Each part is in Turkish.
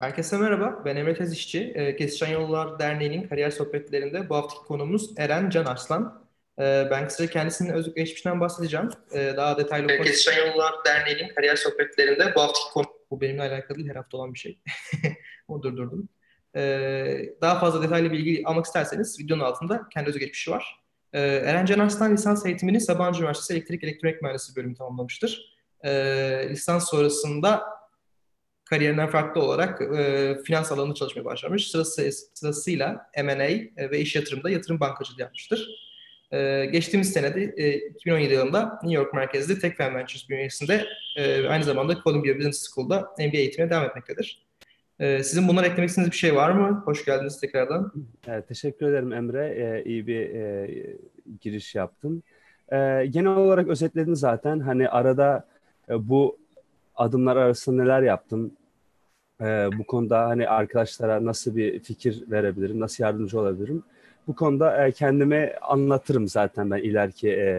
Herkese merhaba, ben Emre Tezişçi. Ee, Kesişen Yollar Derneği'nin kariyer sohbetlerinde bu haftaki konumuz Eren Can Arslan. Ee, ben kısaca kendisinin özlük geçmişinden bahsedeceğim. Ee, daha detaylı okumak Kesişen Yollar Derneği'nin kariyer sohbetlerinde bu haftaki konu... Bu benimle alakalı değil, her hafta olan bir şey. Onu durdurdum. Daha fazla detaylı bilgi almak isterseniz videonun altında kendi özgeçmişi var. Eren Can Arslan lisans eğitimini Sabancı Üniversitesi Elektrik Elektronik Mühendisliği bölümü tamamlamıştır. Lisans sonrasında kariyerinden farklı olarak e, finans alanında çalışmaya başlamış. Sırası, sırasıyla M&A e, ve iş yatırımda yatırım bankacılığı yapmıştır. E, geçtiğimiz senede e, 2017 yılında New York merkezli Tech Fan Ventures bünyesinde e, aynı zamanda Columbia Business School'da MBA eğitimine devam etmektedir. E, sizin bunlar eklemek istediğiniz bir şey var mı? Hoş geldiniz tekrardan. Evet, teşekkür ederim Emre. Ee, iyi bir e, giriş yaptın. E, genel olarak özetledin zaten. Hani arada e, bu adımlar arasında neler yaptım? Ee, bu konuda hani arkadaşlara nasıl bir fikir verebilirim, nasıl yardımcı olabilirim? Bu konuda e, kendime anlatırım zaten ben ileriki e,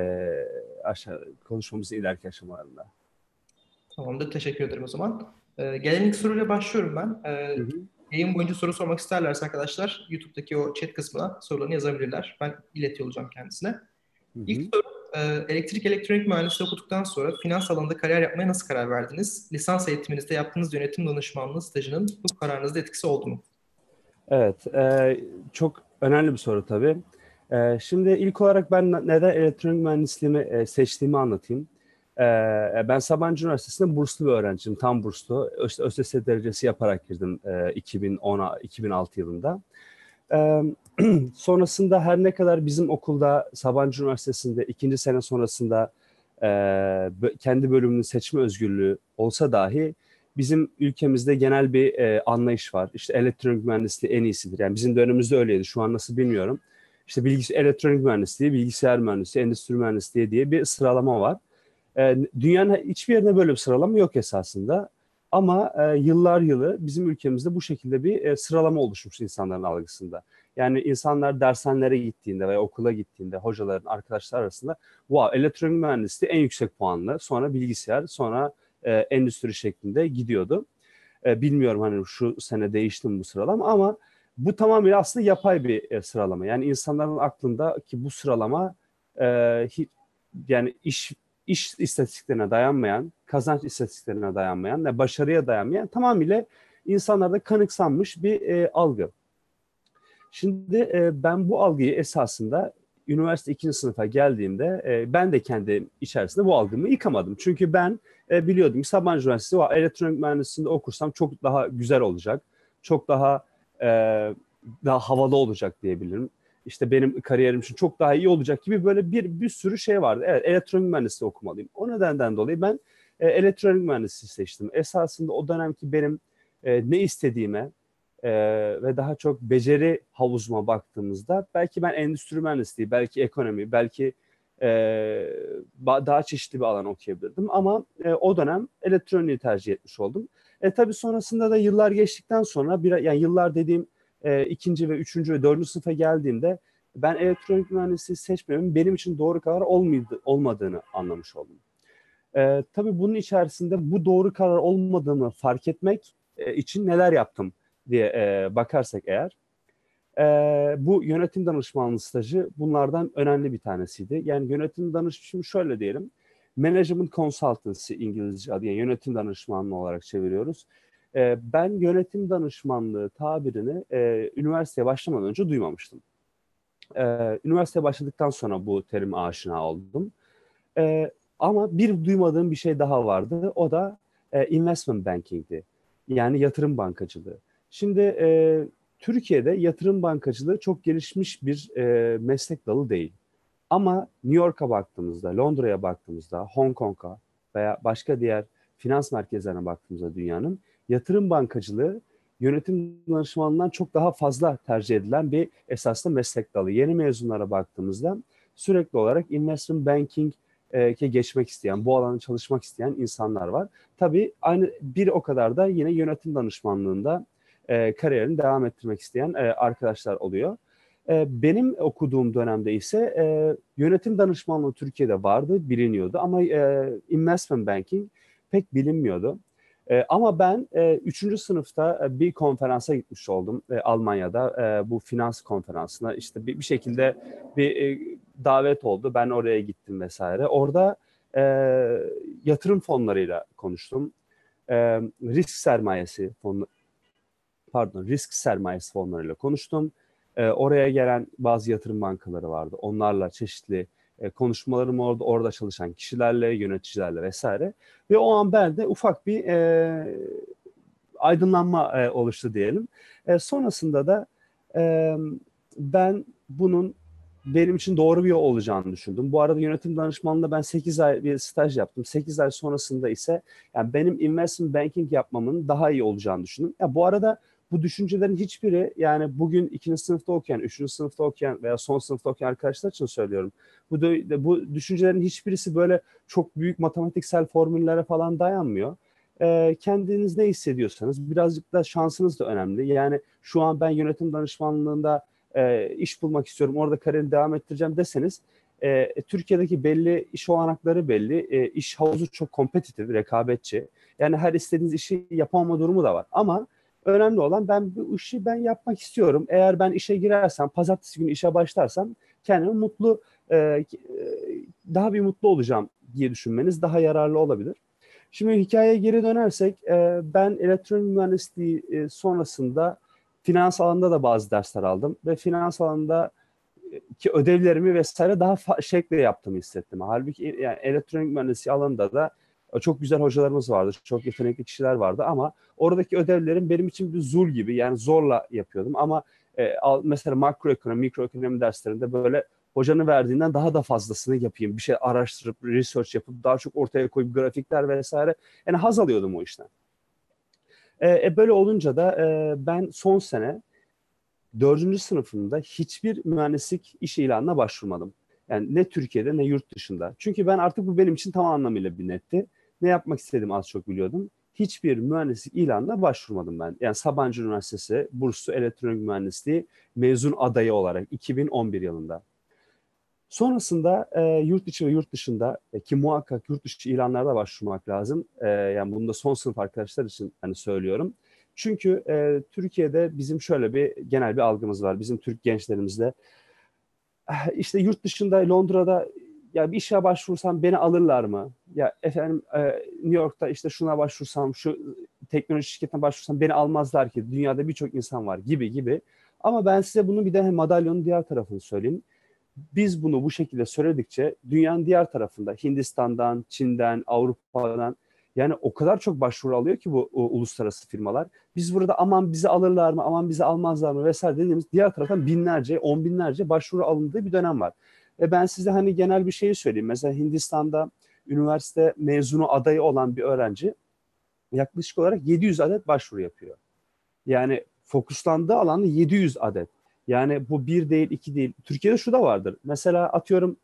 aşağı konuşmamızın ileriki aşamalarında. Tamamdır, teşekkür ederim o zaman. Ee, gelen ilk soruyla başlıyorum ben. Ee, hı hı. Yayın boyunca soru sormak isterlerse arkadaşlar YouTube'daki o chat kısmına sorularını yazabilirler. Ben iletiyor olacağım kendisine. Hı hı. İlk soru e, elektrik elektronik mühendisliği okuduktan sonra finans alanında kariyer yapmaya nasıl karar verdiniz? Lisans eğitiminizde yaptığınız yönetim danışmanlığı stajının bu kararınızda etkisi oldu mu? Evet, e, çok önemli bir soru tabii. E, şimdi ilk olarak ben neden elektronik mühendisliğimi e, seçtiğimi anlatayım. E, ben Sabancı Üniversitesi'nde burslu bir öğrenciyim, tam burslu. ÖSS derecesi yaparak girdim e, 2010 2006 yılında. E, sonrasında her ne kadar bizim okulda Sabancı Üniversitesi'nde ikinci sene sonrasında e, kendi bölümünü seçme özgürlüğü olsa dahi bizim ülkemizde genel bir e, anlayış var. İşte elektronik mühendisliği en iyisidir. Yani bizim dönemimizde öyleydi. Şu an nasıl bilmiyorum. İşte bilgis elektronik mühendisliği, bilgisayar mühendisliği, endüstri mühendisliği diye bir sıralama var. E, dünyanın hiçbir yerinde böyle bir sıralama yok esasında. Ama e, yıllar yılı bizim ülkemizde bu şekilde bir e, sıralama oluşmuş insanların algısında. Yani insanlar dershanelere gittiğinde veya okula gittiğinde hocaların, arkadaşlar arasında wow elektronik mühendisliği en yüksek puanlı, sonra bilgisayar, sonra e, endüstri şeklinde gidiyordu. E, bilmiyorum hani şu sene değişti mi bu sıralama ama bu tamamen aslında yapay bir e, sıralama. Yani insanların aklında ki bu sıralama e, yani iş iş istatistiklerine dayanmayan, kazanç istatistiklerine dayanmayan ve başarıya dayanmayan tamamıyla insanlarda kanıksanmış bir e, algı. Şimdi e, ben bu algıyı esasında üniversite ikinci sınıfa geldiğimde e, ben de kendi içerisinde bu algımı yıkamadım. Çünkü ben e, biliyordum Sabancı Üniversitesi elektronik mühendisliğinde okursam çok daha güzel olacak. Çok daha e, daha havalı olacak diyebilirim. İşte benim kariyerim için çok daha iyi olacak gibi böyle bir bir sürü şey vardı. Evet elektronik mühendisliği okumalıyım. O nedenden dolayı ben e, elektronik mühendisliği seçtim. Esasında o dönemki benim e, ne istediğime, e, ve daha çok beceri havuzuma baktığımızda belki ben endüstri mühendisliği, belki ekonomi, belki e, daha çeşitli bir alan okuyabilirdim. Ama e, o dönem elektroniği tercih etmiş oldum. E tabii sonrasında da yıllar geçtikten sonra bir yani yıllar dediğim e, ikinci ve üçüncü ve dördüncü sınıfa geldiğimde ben elektronik mühendisliği seçmemin benim için doğru karar olmadı, olmadığını anlamış oldum. E, tabii bunun içerisinde bu doğru karar olmadığını fark etmek e, için neler yaptım diye e, bakarsak eğer e, bu yönetim danışmanlığı stajı bunlardan önemli bir tanesiydi. Yani yönetim danışmanlığı şöyle diyelim. Management Consultancy İngilizce adı yani yönetim danışmanlığı olarak çeviriyoruz. E, ben yönetim danışmanlığı tabirini e, üniversiteye başlamadan önce duymamıştım. E, üniversiteye başladıktan sonra bu terim aşina oldum. E, ama bir duymadığım bir şey daha vardı. O da e, investment banking'di. Yani yatırım bankacılığı. Şimdi e, Türkiye'de yatırım bankacılığı çok gelişmiş bir e, meslek dalı değil. Ama New York'a baktığımızda, Londra'ya baktığımızda, Hong Kong'a veya başka diğer finans merkezlerine baktığımızda dünyanın yatırım bankacılığı yönetim danışmanlığından çok daha fazla tercih edilen bir esaslı meslek dalı. Yeni mezunlara baktığımızda sürekli olarak investment banking e, geçmek isteyen, bu alanda çalışmak isteyen insanlar var. Tabii aynı bir o kadar da yine yönetim danışmanlığında e, kariyerini devam ettirmek isteyen e, arkadaşlar oluyor. E, benim okuduğum dönemde ise e, yönetim danışmanlığı Türkiye'de vardı, biliniyordu ama e, investment banking pek bilinmiyordu. E, ama ben e, üçüncü sınıfta e, bir konferansa gitmiş oldum e, Almanya'da e, bu finans konferansına işte bir, bir şekilde bir e, davet oldu ben oraya gittim vesaire orada e, yatırım fonlarıyla konuştum e, risk sermayesi fonu pardon risk sermayesi fonlarıyla konuştum e, oraya gelen bazı yatırım bankaları vardı onlarla çeşitli e, konuşmalarım orada, orada çalışan kişilerle, yöneticilerle vesaire. Ve o an bende ufak bir e, aydınlanma e, oluştu diyelim. E, sonrasında da e, ben bunun benim için doğru bir yol olacağını düşündüm. Bu arada yönetim danışmanlığında ben 8 ay bir staj yaptım. 8 ay sonrasında ise yani benim investment banking yapmamın daha iyi olacağını düşündüm. Ya bu arada bu düşüncelerin hiçbiri yani bugün ikinci sınıfta okuyan, üçüncü sınıfta okuyan veya son sınıfta okuyan arkadaşlar için söylüyorum. Bu, bu düşüncelerin hiçbirisi böyle çok büyük matematiksel formüllere falan dayanmıyor. Ee, kendiniz ne hissediyorsanız birazcık da şansınız da önemli. Yani şu an ben yönetim danışmanlığında e, iş bulmak istiyorum, orada kariyerimi devam ettireceğim deseniz e, Türkiye'deki belli iş olanakları belli. E, iş havuzu çok kompetitif, rekabetçi. Yani her istediğiniz işi yapamama durumu da var. Ama Önemli olan ben bu işi ben yapmak istiyorum. Eğer ben işe girersem, pazartesi günü işe başlarsam kendimi mutlu, e, e, daha bir mutlu olacağım diye düşünmeniz daha yararlı olabilir. Şimdi hikayeye geri dönersek e, ben elektronik mühendisliği e, sonrasında finans alanında da bazı dersler aldım ve finans alanında ki ödevlerimi vesaire daha şekle yaptığımı hissettim. Halbuki yani elektronik mühendisliği alanında da çok güzel hocalarımız vardı, çok yetenekli kişiler vardı ama oradaki ödevlerim benim için bir zul gibi yani zorla yapıyordum ama e, mesela makroekonomi, mikroekonomi derslerinde böyle hocanın verdiğinden daha da fazlasını yapayım. Bir şey araştırıp, research yapıp daha çok ortaya koyup grafikler vesaire. Yani haz alıyordum o işten. E, e böyle olunca da e, ben son sene dördüncü sınıfında hiçbir mühendislik iş ilanına başvurmadım. Yani ne Türkiye'de ne yurt dışında. Çünkü ben artık bu benim için tam anlamıyla bir netti ne yapmak istedim az çok biliyordum. Hiçbir mühendislik ilanına başvurmadım ben. Yani Sabancı Üniversitesi burslu elektronik mühendisliği mezun adayı olarak 2011 yılında. Sonrasında e, yurt içi ve yurt dışında e, ki muhakkak yurt dışı ilanlarda başvurmak lazım. E, yani bunu da son sınıf arkadaşlar için hani söylüyorum. Çünkü e, Türkiye'de bizim şöyle bir genel bir algımız var. Bizim Türk gençlerimizde eh, işte yurt dışında Londra'da ya bir işe başvursam beni alırlar mı? Ya efendim e, New York'ta işte şuna başvursam, şu teknoloji şirketine başvursam beni almazlar ki. Dünyada birçok insan var gibi gibi. Ama ben size bunu bir de madalyonun diğer tarafını söyleyeyim. Biz bunu bu şekilde söyledikçe dünyanın diğer tarafında Hindistan'dan, Çin'den, Avrupa'dan yani o kadar çok başvuru alıyor ki bu o, uluslararası firmalar. Biz burada aman bizi alırlar mı, aman bizi almazlar mı vesaire dediğimiz diğer taraftan binlerce, on binlerce başvuru alındığı bir dönem var. Ve ben size hani genel bir şeyi söyleyeyim. Mesela Hindistan'da üniversite mezunu adayı olan bir öğrenci yaklaşık olarak 700 adet başvuru yapıyor. Yani fokuslandığı alanda 700 adet. Yani bu bir değil, iki değil. Türkiye'de şu da vardır. Mesela atıyorum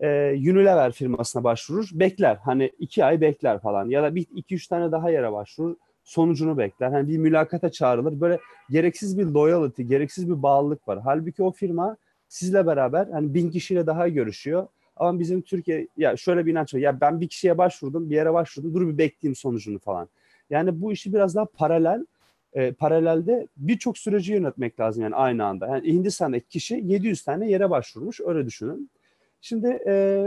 e, Unilever firmasına başvurur, bekler. Hani iki ay bekler falan. Ya da bir iki üç tane daha yere başvurur, sonucunu bekler. Hani bir mülakata çağrılır. Böyle gereksiz bir loyalty, gereksiz bir bağlılık var. Halbuki o firma sizle beraber hani bin kişiyle daha görüşüyor. Ama bizim Türkiye ya şöyle bir inanç var. Ya ben bir kişiye başvurdum, bir yere başvurdum. Dur bir bekleyeyim sonucunu falan. Yani bu işi biraz daha paralel e, paralelde birçok süreci yönetmek lazım yani aynı anda. Yani Hindistan'daki kişi 700 tane yere başvurmuş öyle düşünün. Şimdi e,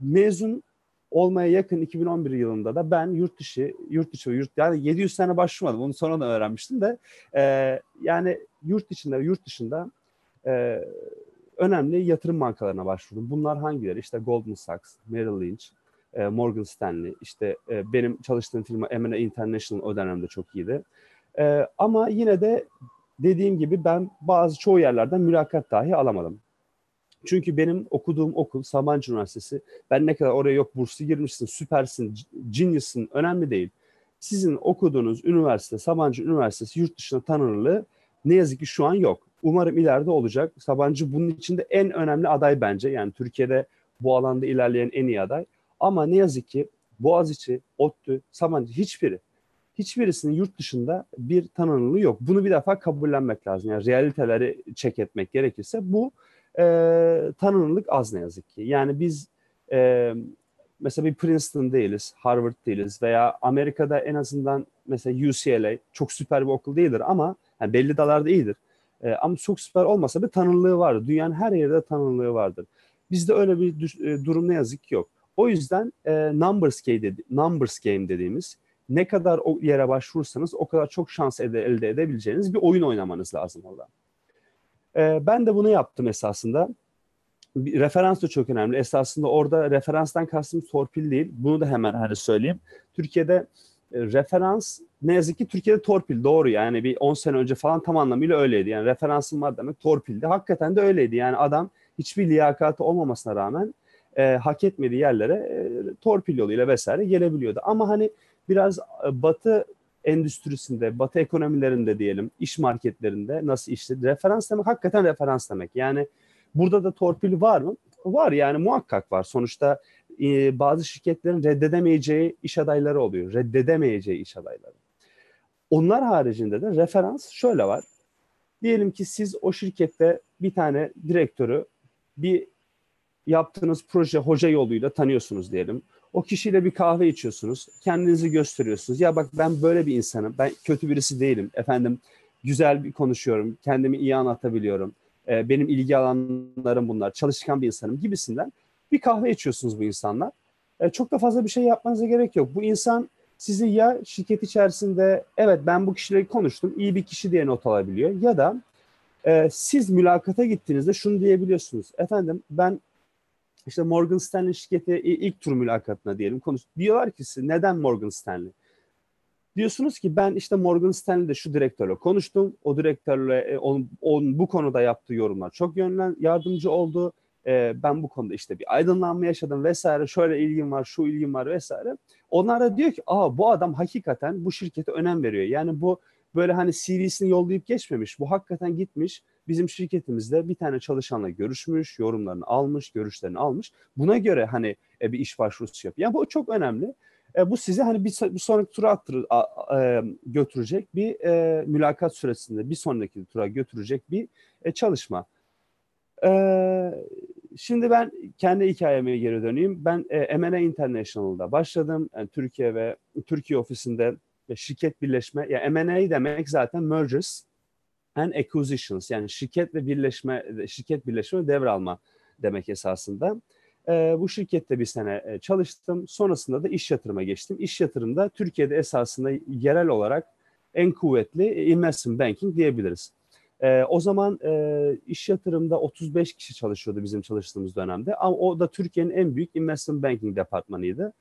mezun olmaya yakın 2011 yılında da ben yurt dışı, yurt dışı yurt yani 700 tane başvurmadım. Onu sonra da öğrenmiştim de e, yani yurt içinde yurt dışında e, önemli yatırım bankalarına başvurdum. Bunlar hangileri? İşte Goldman Sachs, Merrill Lynch, e, Morgan Stanley, işte e, benim çalıştığım firma M&A International o dönemde çok iyiydi. E, ama yine de dediğim gibi ben bazı çoğu yerlerden mülakat dahi alamadım. Çünkü benim okuduğum okul Sabancı Üniversitesi. Ben ne kadar oraya yok burslu girmişsin, süpersin, genius'ın önemli değil. Sizin okuduğunuz üniversite, Sabancı Üniversitesi yurt dışına tanınırlığı ne yazık ki şu an yok. Umarım ileride olacak. Sabancı bunun içinde en önemli aday bence. Yani Türkiye'de bu alanda ilerleyen en iyi aday. Ama ne yazık ki Boğaziçi, ODTÜ, Sabancı hiçbiri hiçbirisinin yurt dışında bir tanınırlığı yok. Bunu bir defa kabullenmek lazım. Yani realiteleri çek etmek gerekirse bu e, tanınırlık az ne yazık ki. Yani biz e, mesela bir Princeton değiliz, Harvard değiliz veya Amerika'da en azından mesela UCLA çok süper bir okul değildir ama yani belli dalarda iyidir. E, ama çok süper olmasa bir tanınlığı vardır. Dünyanın her yerinde tanınlığı vardır. Bizde öyle bir e, durum ne yazık ki yok. O yüzden e, numbers, game dedi, numbers game dediğimiz ne kadar o yere başvurursanız o kadar çok şans ede, elde edebileceğiniz bir oyun oynamanız lazım orada. E, ben de bunu yaptım esasında. Bir, referans da çok önemli. Esasında orada referanstan kastım torpil değil. Bunu da hemen hani söyleyeyim. Türkiye'de e, referans ne yazık ki Türkiye'de torpil doğru yani bir 10 sene önce falan tam anlamıyla öyleydi. Yani referansın var demek torpildi. Hakikaten de öyleydi. Yani adam hiçbir liyakatı olmamasına rağmen e, hak etmediği yerlere e, torpil yoluyla vesaire gelebiliyordu. Ama hani biraz e, batı endüstrisinde, batı ekonomilerinde diyelim, iş marketlerinde nasıl işte referans demek hakikaten referans demek. Yani burada da torpil var mı? Var yani muhakkak var. Sonuçta e, bazı şirketlerin reddedemeyeceği iş adayları oluyor. Reddedemeyeceği iş adayları. Onlar haricinde de referans şöyle var. Diyelim ki siz o şirkette bir tane direktörü bir yaptığınız proje hoca yoluyla tanıyorsunuz diyelim. O kişiyle bir kahve içiyorsunuz. Kendinizi gösteriyorsunuz. Ya bak ben böyle bir insanım. Ben kötü birisi değilim. Efendim güzel bir konuşuyorum. Kendimi iyi anlatabiliyorum. Ee, benim ilgi alanlarım bunlar. Çalışkan bir insanım gibisinden. Bir kahve içiyorsunuz bu insanlar. Ee, çok da fazla bir şey yapmanıza gerek yok. Bu insan sizi ya şirket içerisinde evet ben bu kişiyle konuştum iyi bir kişi diye not alabiliyor ya da e, siz mülakata gittiğinizde şunu diyebiliyorsunuz. Efendim ben işte Morgan Stanley şirketi ilk tur mülakatına diyelim konuş. Diyorlar ki size neden Morgan Stanley? Diyorsunuz ki ben işte Morgan Stanley'de şu direktörle konuştum. O direktörle e, onun, onun bu konuda yaptığı yorumlar çok yönlen yardımcı oldu. Ben bu konuda işte bir aydınlanma yaşadım vesaire. Şöyle ilgim var, şu ilgim var vesaire. Onlar da diyor ki, aa bu adam hakikaten bu şirkete önem veriyor. Yani bu böyle hani CV'sini yollayıp geçmemiş. Bu hakikaten gitmiş bizim şirketimizde bir tane çalışanla görüşmüş, yorumlarını almış, görüşlerini almış. Buna göre hani e, bir iş başvurusu yapıyor. Yani bu çok önemli. E, bu size hani bir, bir sonraki tura attır, a, e, götürecek bir e, mülakat süresinde bir sonraki tura götürecek bir e, çalışma. E, şimdi ben kendi hikayeme geri döneyim. Ben e, M&A International'da başladım. Yani Türkiye ve Türkiye ofisinde şirket birleşme, ya yani M&A demek zaten mergers and acquisitions yani şirket ve birleşme, şirket birleşme devralma demek esasında. E, bu şirkette bir sene e, çalıştım. Sonrasında da iş yatırıma geçtim. İş yatırımda Türkiye'de esasında yerel olarak en kuvvetli investment banking diyebiliriz. E, o zaman e, iş yatırımda 35 kişi çalışıyordu bizim çalıştığımız dönemde. Ama o da Türkiye'nin en büyük investment banking departmanıydı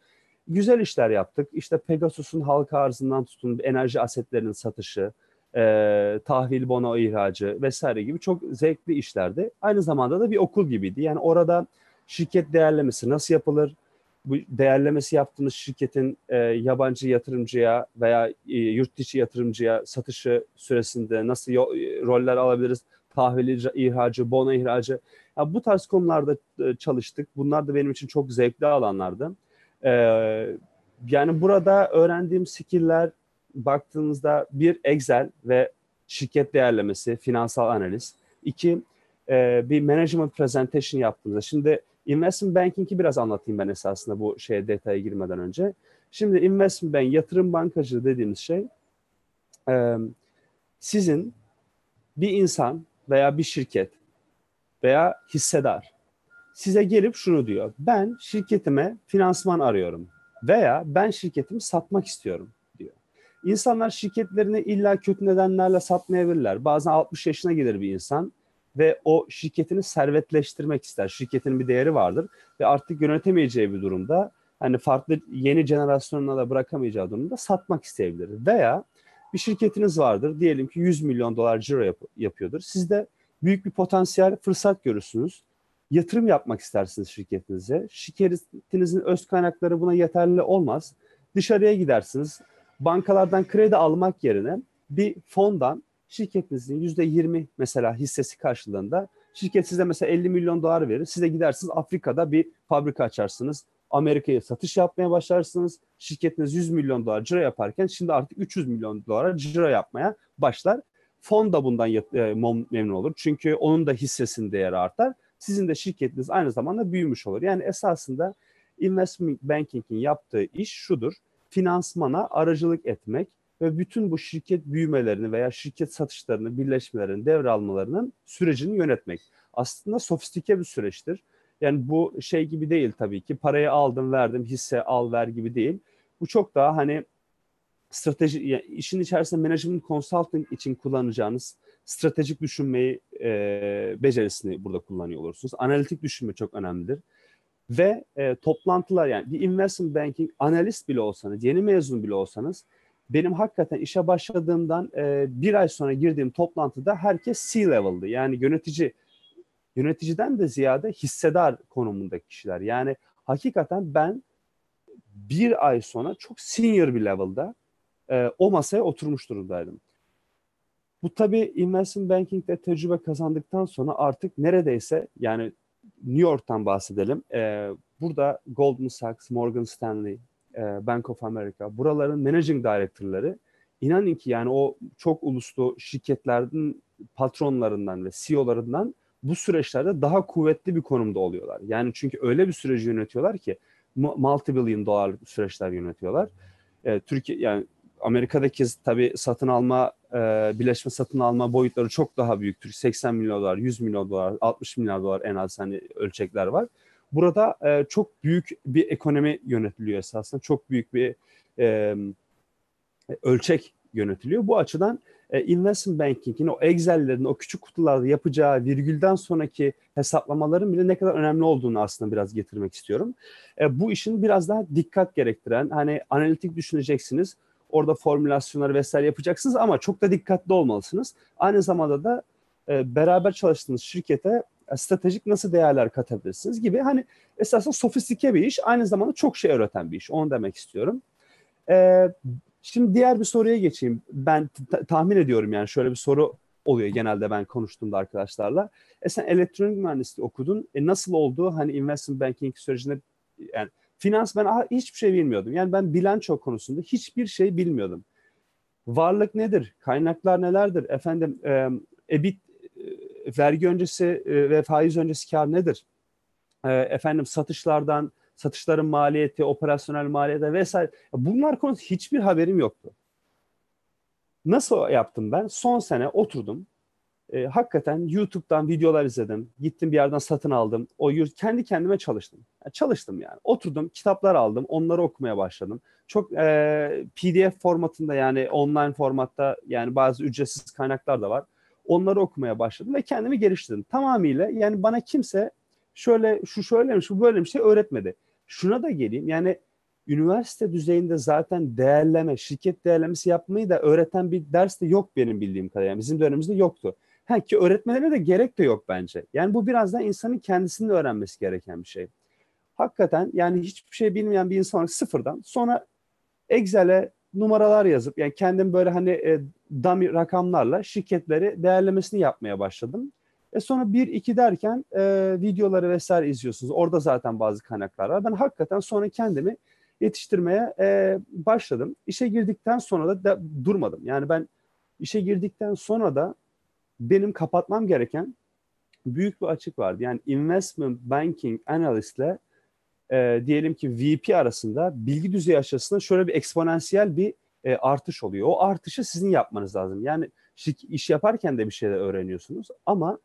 güzel işler yaptık. İşte Pegasus'un halka arzından tutun enerji asetlerinin satışı, e, tahvil bono ihracı vesaire gibi çok zevkli işlerdi. Aynı zamanda da bir okul gibiydi. Yani orada şirket değerlemesi nasıl yapılır? Bu değerlemesi yaptığımız şirketin e, yabancı yatırımcıya veya e, yurt dışı yatırımcıya satışı süresinde nasıl roller alabiliriz? Tahvil ihracı, bono ihracı. Yani bu tarz konularda e, çalıştık. Bunlar da benim için çok zevkli alanlardı. Ee, yani burada öğrendiğim skill'ler baktığınızda bir Excel ve şirket değerlemesi, finansal analiz. İki, e, bir management presentation yaptığınızda. Şimdi investment banking'i biraz anlatayım ben esasında bu şeye detaya girmeden önce. Şimdi investment bank, yatırım bankacılığı dediğimiz şey e, sizin bir insan veya bir şirket veya hissedar size gelip şunu diyor. Ben şirketime finansman arıyorum veya ben şirketimi satmak istiyorum diyor. İnsanlar şirketlerini illa kötü nedenlerle satmayabilirler. Bazen 60 yaşına gelir bir insan ve o şirketini servetleştirmek ister. Şirketin bir değeri vardır ve artık yönetemeyeceği bir durumda hani farklı yeni jenerasyonuna da bırakamayacağı durumda satmak isteyebilir. Veya bir şirketiniz vardır. Diyelim ki 100 milyon dolar ciro yap- yapıyordur. Siz de büyük bir potansiyel fırsat görürsünüz yatırım yapmak istersiniz şirketinize. Şirketinizin öz kaynakları buna yeterli olmaz. Dışarıya gidersiniz. Bankalardan kredi almak yerine bir fondan şirketinizin yüzde yirmi mesela hissesi karşılığında şirket size mesela 50 milyon dolar verir. Size gidersiniz Afrika'da bir fabrika açarsınız. Amerika'ya satış yapmaya başlarsınız. Şirketiniz 100 milyon dolar ciro yaparken şimdi artık 300 milyon dolara ciro yapmaya başlar. Fon da bundan e, memnun olur. Çünkü onun da hissesinin değeri artar sizin de şirketiniz aynı zamanda büyümüş olur. Yani esasında Investment banking'in yaptığı iş şudur. Finansmana aracılık etmek ve bütün bu şirket büyümelerini veya şirket satışlarını, birleşmelerini, devralmalarının sürecini yönetmek. Aslında sofistike bir süreçtir. Yani bu şey gibi değil tabii ki parayı aldım verdim hisse al ver gibi değil. Bu çok daha hani strateji yani işin içerisinde management consulting için kullanacağınız stratejik düşünmeyi e, becerisini burada kullanıyor olursunuz. Analitik düşünme çok önemlidir. Ve e, toplantılar yani bir investment banking analist bile olsanız, yeni mezun bile olsanız benim hakikaten işe başladığımdan e, bir ay sonra girdiğim toplantıda herkes C-level'dı. Yani yönetici, yöneticiden de ziyade hissedar konumundaki kişiler. Yani hakikaten ben bir ay sonra çok senior bir level'da e, o masaya oturmuş durumdaydım. Bu tabii investment banking'de tecrübe kazandıktan sonra artık neredeyse yani New York'tan bahsedelim. E, burada Goldman Sachs, Morgan Stanley, Bank of America buraların managing director'ları inanın ki yani o çok uluslu şirketlerin patronlarından ve CEO'larından bu süreçlerde daha kuvvetli bir konumda oluyorlar. Yani çünkü öyle bir süreci yönetiyorlar ki multi billion dolar süreçler yönetiyorlar. E, Türkiye yani Amerika'daki tabii satın alma, e, birleşme satın alma boyutları çok daha büyüktür. 80 milyon dolar, 100 milyon dolar, 60 milyon dolar en az hani ölçekler var. Burada e, çok büyük bir ekonomi yönetiliyor esasında. Çok büyük bir e, ölçek yönetiliyor. Bu açıdan e, investment banking'in o Excel'lerin o küçük kutularda yapacağı virgülden sonraki hesaplamaların bile ne kadar önemli olduğunu aslında biraz getirmek istiyorum. E, bu işin biraz daha dikkat gerektiren, hani analitik düşüneceksiniz Orada formülasyonları vesaire yapacaksınız ama çok da dikkatli olmalısınız. Aynı zamanda da e, beraber çalıştığınız şirkete e, stratejik nasıl değerler katabilirsiniz gibi hani esasında sofistike bir iş aynı zamanda çok şey öğreten bir iş onu demek istiyorum. E, şimdi diğer bir soruya geçeyim. Ben tahmin ediyorum yani şöyle bir soru oluyor genelde ben konuştuğumda arkadaşlarla. E sen elektronik mühendisliği okudun. E nasıl oldu hani investment banking sürecinde yani Finans ben hiçbir şey bilmiyordum. Yani ben bilanço konusunda hiçbir şey bilmiyordum. Varlık nedir? Kaynaklar nelerdir? Efendim e, EBIT vergi öncesi e, ve faiz öncesi kar nedir? E, efendim satışlardan, satışların maliyeti, operasyonel maliyeti vesaire. Bunlar konusunda hiçbir haberim yoktu. Nasıl yaptım ben? Son sene oturdum e, hakikaten YouTube'dan videolar izledim. Gittim bir yerden satın aldım. O kendi kendime çalıştım. Yani çalıştım yani. Oturdum, kitaplar aldım. Onları okumaya başladım. Çok e, PDF formatında yani online formatta yani bazı ücretsiz kaynaklar da var. Onları okumaya başladım ve kendimi geliştirdim. Tamamıyla yani bana kimse şöyle şu şöylemiş bu böyle bir şey öğretmedi. Şuna da geleyim yani üniversite düzeyinde zaten değerleme, şirket değerlemesi yapmayı da öğreten bir ders de yok benim bildiğim kadarıyla. Yani bizim dönemimizde yoktu. Ha, ki öğretmenlere de gerek de yok bence. Yani bu biraz da insanın kendisinin öğrenmesi gereken bir şey. Hakikaten yani hiçbir şey bilmeyen bir insan sıfırdan sonra Excel'e numaralar yazıp yani kendim böyle hani e, dummy rakamlarla şirketleri değerlemesini yapmaya başladım. E sonra bir iki derken e, videoları vesaire izliyorsunuz. Orada zaten bazı kaynaklar var. Ben hakikaten sonra kendimi yetiştirmeye e, başladım. İşe girdikten sonra da, da durmadım. Yani ben işe girdikten sonra da benim kapatmam gereken büyük bir açık vardı. Yani investment banking analistle e, diyelim ki VP arasında bilgi düzeyi aşısında şöyle bir eksponansiyel bir e, artış oluyor. O artışı sizin yapmanız lazım. Yani iş yaparken de bir şeyler öğreniyorsunuz ama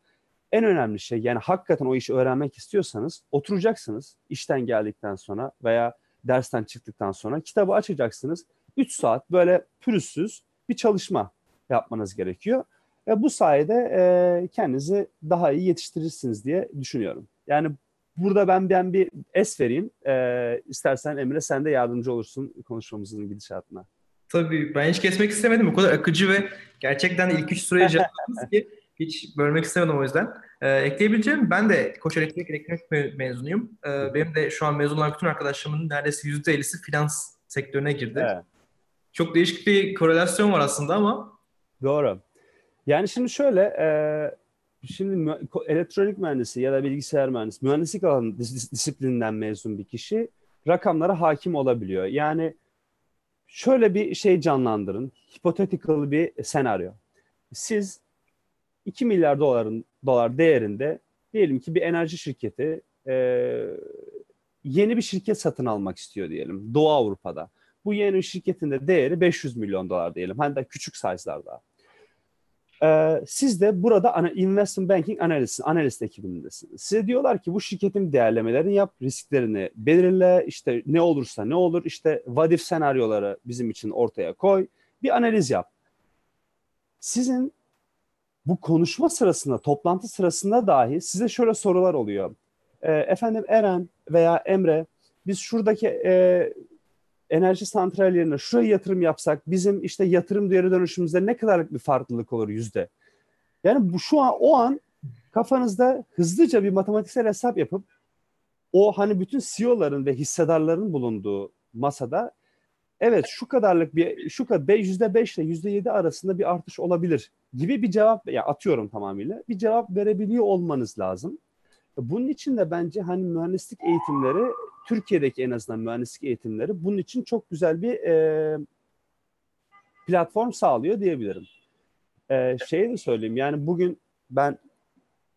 en önemli şey yani hakikaten o işi öğrenmek istiyorsanız oturacaksınız işten geldikten sonra veya dersten çıktıktan sonra kitabı açacaksınız. 3 saat böyle pürüzsüz bir çalışma yapmanız gerekiyor. Ve bu sayede e, kendinizi daha iyi yetiştirirsiniz diye düşünüyorum. Yani burada ben ben bir es vereyim. E, istersen Emre sen de yardımcı olursun konuşmamızın gidişatına. Tabii ben hiç kesmek istemedim. O kadar akıcı ve gerçekten ilk üç sırayı cevapladınız ki hiç bölmek istemedim o yüzden. Ee, ekleyebileceğim ben de Koç Elektrik Elektronik mezunuyum. Ee, benim de şu an mezun olan bütün arkadaşlarımın neredeyse %50'si finans sektörüne girdi. Evet. Çok değişik bir korelasyon var aslında ama. Doğru. Yani şimdi şöyle, e, şimdi elektronik mühendisi ya da bilgisayar mühendisi, mühendislik alanı dis- disiplininden mezun bir kişi rakamlara hakim olabiliyor. Yani şöyle bir şey canlandırın, hipotetical bir senaryo. Siz 2 milyar doların dolar değerinde diyelim ki bir enerji şirketi e, yeni bir şirket satın almak istiyor diyelim Doğu Avrupa'da. Bu yeni şirketin de değeri 500 milyon dolar diyelim. Hani da küçük size'larda. Ee, siz de burada ana, investment banking analist, analist ekibindesiniz. Size diyorlar ki bu şirketin değerlemelerini yap, risklerini belirle, işte ne olursa ne olur, işte what if senaryoları bizim için ortaya koy, bir analiz yap. Sizin bu konuşma sırasında, toplantı sırasında dahi size şöyle sorular oluyor. E, efendim Eren veya Emre, biz şuradaki e, enerji santrallerine şuraya yatırım yapsak bizim işte yatırım değeri dönüşümüzde ne kadarlık bir farklılık olur yüzde? Yani bu şu an o an kafanızda hızlıca bir matematiksel hesap yapıp o hani bütün CEO'ların ve hissedarların bulunduğu masada evet şu kadarlık bir şu kadar yüzde beş ile yüzde yedi arasında bir artış olabilir gibi bir cevap ya atıyorum tamamıyla bir cevap verebiliyor olmanız lazım. Bunun için de bence hani mühendislik eğitimleri Türkiye'deki en azından mühendislik eğitimleri bunun için çok güzel bir e, platform sağlıyor diyebilirim. E, şeyi de söyleyeyim yani bugün ben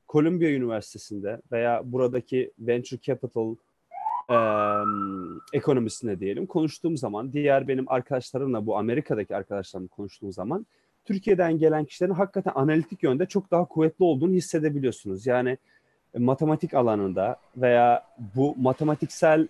Columbia Üniversitesi'nde veya buradaki Venture Capital e, ekonomisinde diyelim konuştuğum zaman diğer benim arkadaşlarımla bu Amerika'daki arkadaşlarımla konuştuğum zaman Türkiye'den gelen kişilerin hakikaten analitik yönde çok daha kuvvetli olduğunu hissedebiliyorsunuz. Yani matematik alanında veya bu matematiksel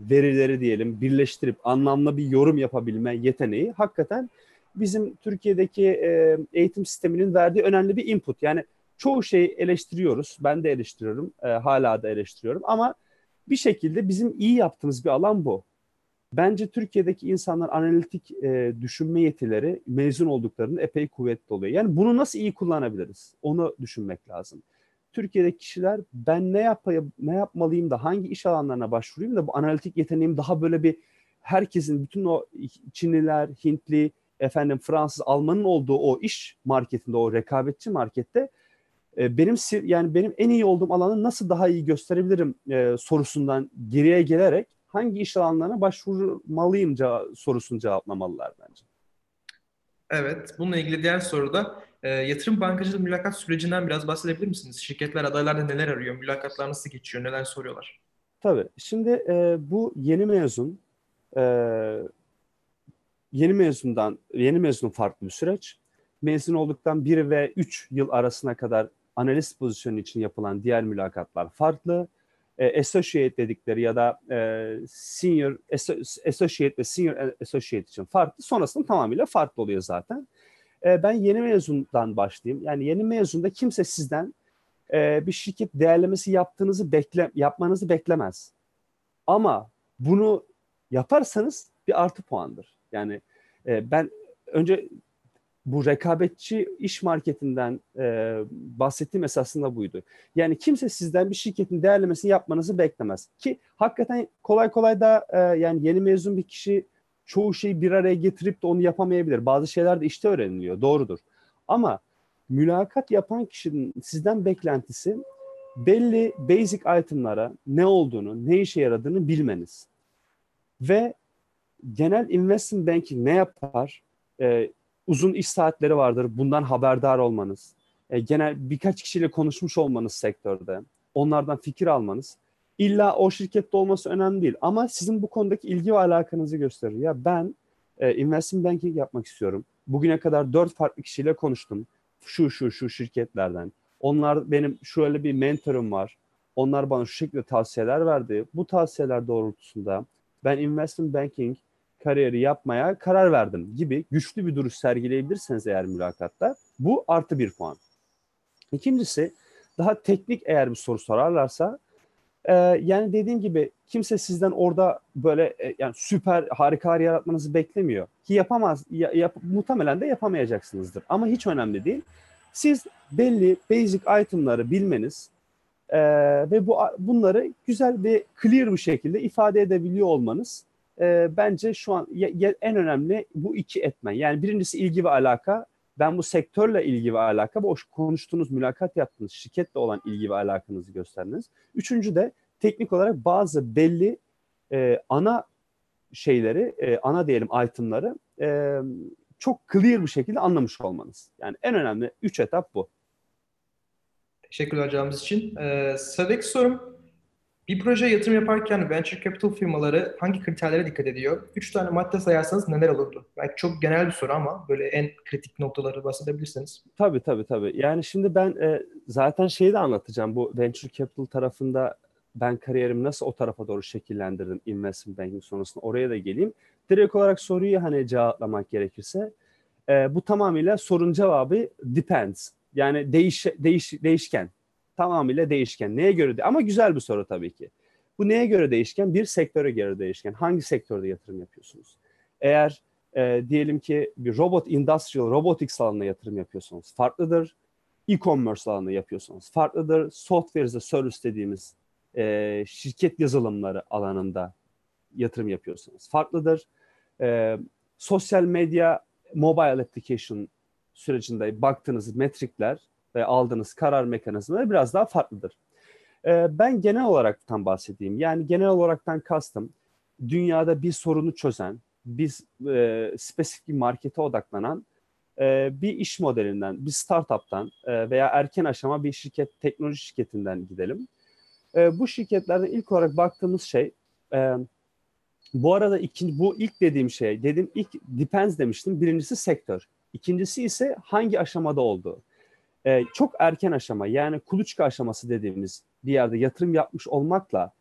verileri diyelim birleştirip anlamlı bir yorum yapabilme yeteneği hakikaten bizim Türkiye'deki e, eğitim sisteminin verdiği önemli bir input. Yani çoğu şeyi eleştiriyoruz. Ben de eleştiriyorum. E, hala da eleştiriyorum. Ama bir şekilde bizim iyi yaptığımız bir alan bu. Bence Türkiye'deki insanlar analitik e, düşünme yetileri mezun olduklarında epey kuvvetli oluyor. Yani bunu nasıl iyi kullanabiliriz? Onu düşünmek lazım. Türkiye'deki kişiler ben ne yapayım, ne yapmalıyım da hangi iş alanlarına başvurayım da bu analitik yeteneğim daha böyle bir herkesin bütün o Çinliler, Hintli, efendim Fransız, Almanın olduğu o iş marketinde, o rekabetçi markette e, benim yani benim en iyi olduğum alanı nasıl daha iyi gösterebilirim e, sorusundan geriye gelerek hangi iş alanlarına başvurmalıyım sorusunu cevaplamalılar bence. Evet, bununla ilgili diğer soruda e, yatırım bankacılığı mülakat sürecinden biraz bahsedebilir misiniz? Şirketler adaylarda neler arıyor? Mülakatlar nasıl geçiyor? Neler soruyorlar? Tabii. Şimdi e, bu yeni mezun e, yeni mezundan yeni mezun farklı bir süreç. Mezun olduktan 1 ve 3 yıl arasına kadar analist pozisyonu için yapılan diğer mülakatlar farklı. E, associate dedikleri ya da e, senior associate ve senior associate için farklı. Sonrasında tamamıyla farklı oluyor zaten. E, ben yeni mezundan başlayayım. Yani yeni mezunda kimse sizden e, bir şirket değerlemesi yaptığınızı bekle yapmanızı beklemez. Ama bunu yaparsanız bir artı puandır. Yani e, ben önce bu rekabetçi iş marketinden e, bahsettiğim esasında buydu. Yani kimse sizden bir şirketin değerlemesini yapmanızı beklemez. Ki hakikaten kolay kolay da e, yani yeni mezun bir kişi çoğu şeyi bir araya getirip de onu yapamayabilir. Bazı şeyler de işte öğreniliyor. Doğrudur. Ama mülakat yapan kişinin sizden beklentisi belli basic itemlara ne olduğunu, ne işe yaradığını bilmeniz. Ve genel investment banking ne yapar? Ee, uzun iş saatleri vardır. Bundan haberdar olmanız. Ee, genel birkaç kişiyle konuşmuş olmanız sektörde. Onlardan fikir almanız İlla o şirkette olması önemli değil. Ama sizin bu konudaki ilgi ve alakanızı gösterir. Ya ben e, investment banking yapmak istiyorum. Bugüne kadar dört farklı kişiyle konuştum. Şu şu şu şirketlerden. Onlar benim şöyle bir mentorum var. Onlar bana şu şekilde tavsiyeler verdi. Bu tavsiyeler doğrultusunda ben investment banking kariyeri yapmaya karar verdim gibi güçlü bir duruş sergileyebilirseniz eğer mülakatta bu artı bir puan. İkincisi daha teknik eğer bir soru sorarlarsa ee, yani dediğim gibi kimse sizden orada böyle e, yani süper harika yaratmanızı beklemiyor. Ki yapamaz, ya, yap, muhtemelen de yapamayacaksınızdır. Ama hiç önemli değil. Siz belli basic itemları bilmeniz e, ve bu bunları güzel ve clear bir şekilde ifade edebiliyor olmanız e, bence şu an ya, ya, en önemli bu iki etmen. Yani birincisi ilgi ve alaka. Ben bu sektörle ilgi ve alaka, bu konuştuğunuz, mülakat yaptığınız şirketle olan ilgi ve alakanızı gösterdiniz. Üçüncü de teknik olarak bazı belli e, ana şeyleri, e, ana diyelim itemları e, çok clear bir şekilde anlamış olmanız. Yani en önemli üç etap bu. Teşekkürler cevabınız için. Ee, sıradaki sorum Bir projeye yatırım yaparken venture capital firmaları hangi kriterlere dikkat ediyor? Üç tane madde sayarsanız neler olurdu? Belki çok genel bir soru ama böyle en kritik noktaları bahsedebilirsiniz. Tabii tabii tabii. Yani şimdi ben e, zaten şeyi de anlatacağım. Bu venture capital tarafında ben kariyerimi nasıl o tarafa doğru şekillendirdim investment banking sonrasında oraya da geleyim. Direkt olarak soruyu hani cevaplamak gerekirse e, bu tamamıyla sorun cevabı depends. Yani değiş, değiş, değişken. Tamamıyla değişken. Neye göre? De ama güzel bir soru tabii ki. Bu neye göre değişken? Bir sektöre göre değişken. Hangi sektörde yatırım yapıyorsunuz? Eğer e, diyelim ki bir robot industrial robotics alanına yatırım yapıyorsanız farklıdır. E-commerce alanında yapıyorsanız farklıdır. Software as a service dediğimiz e, şirket yazılımları alanında yatırım yapıyorsanız farklıdır. E, sosyal medya mobile application sürecinde baktığınız metrikler ve aldığınız karar mekanizmaları biraz daha farklıdır. E, ben genel olaraktan bahsedeyim. Yani genel olaraktan kastım dünyada bir sorunu çözen, biz e, spesifik bir markete odaklanan e, bir iş modelinden, bir startup'tan e, veya erken aşama bir şirket, teknoloji şirketinden gidelim. E, bu şirketlerden ilk olarak baktığımız şey, e, bu arada ikinci, bu ilk dediğim şey, dedim ilk depends demiştim. Birincisi sektör. İkincisi ise hangi aşamada olduğu. E, çok erken aşama yani kuluçka aşaması dediğimiz bir yerde yatırım yapmış olmakla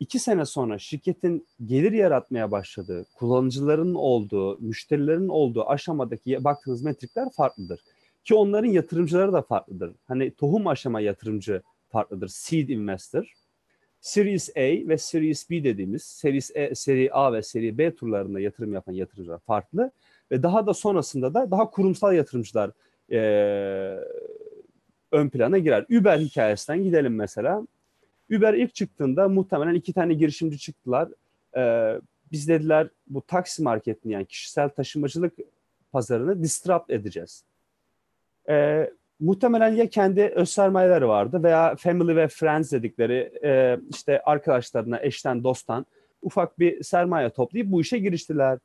iki sene sonra şirketin gelir yaratmaya başladığı, kullanıcıların olduğu, müşterilerin olduğu aşamadaki baktığınız metrikler farklıdır. Ki onların yatırımcıları da farklıdır. Hani tohum aşama yatırımcı farklıdır. Seed investor. Series A ve Series B dediğimiz Series E, Seri A ve Seri B turlarında yatırım yapan yatırımcılar farklı. Ve daha da sonrasında da daha kurumsal yatırımcılar e, ön plana girer. Uber hikayesinden gidelim mesela. Uber ilk çıktığında muhtemelen iki tane girişimci çıktılar. Ee, biz dediler bu taksi marketini yani kişisel taşımacılık pazarını disrupt edeceğiz. Ee, muhtemelen ya kendi öz sermayeleri vardı veya family ve friends dedikleri e, işte arkadaşlarına, eşten, dosttan ufak bir sermaye toplayıp bu işe giriştiler.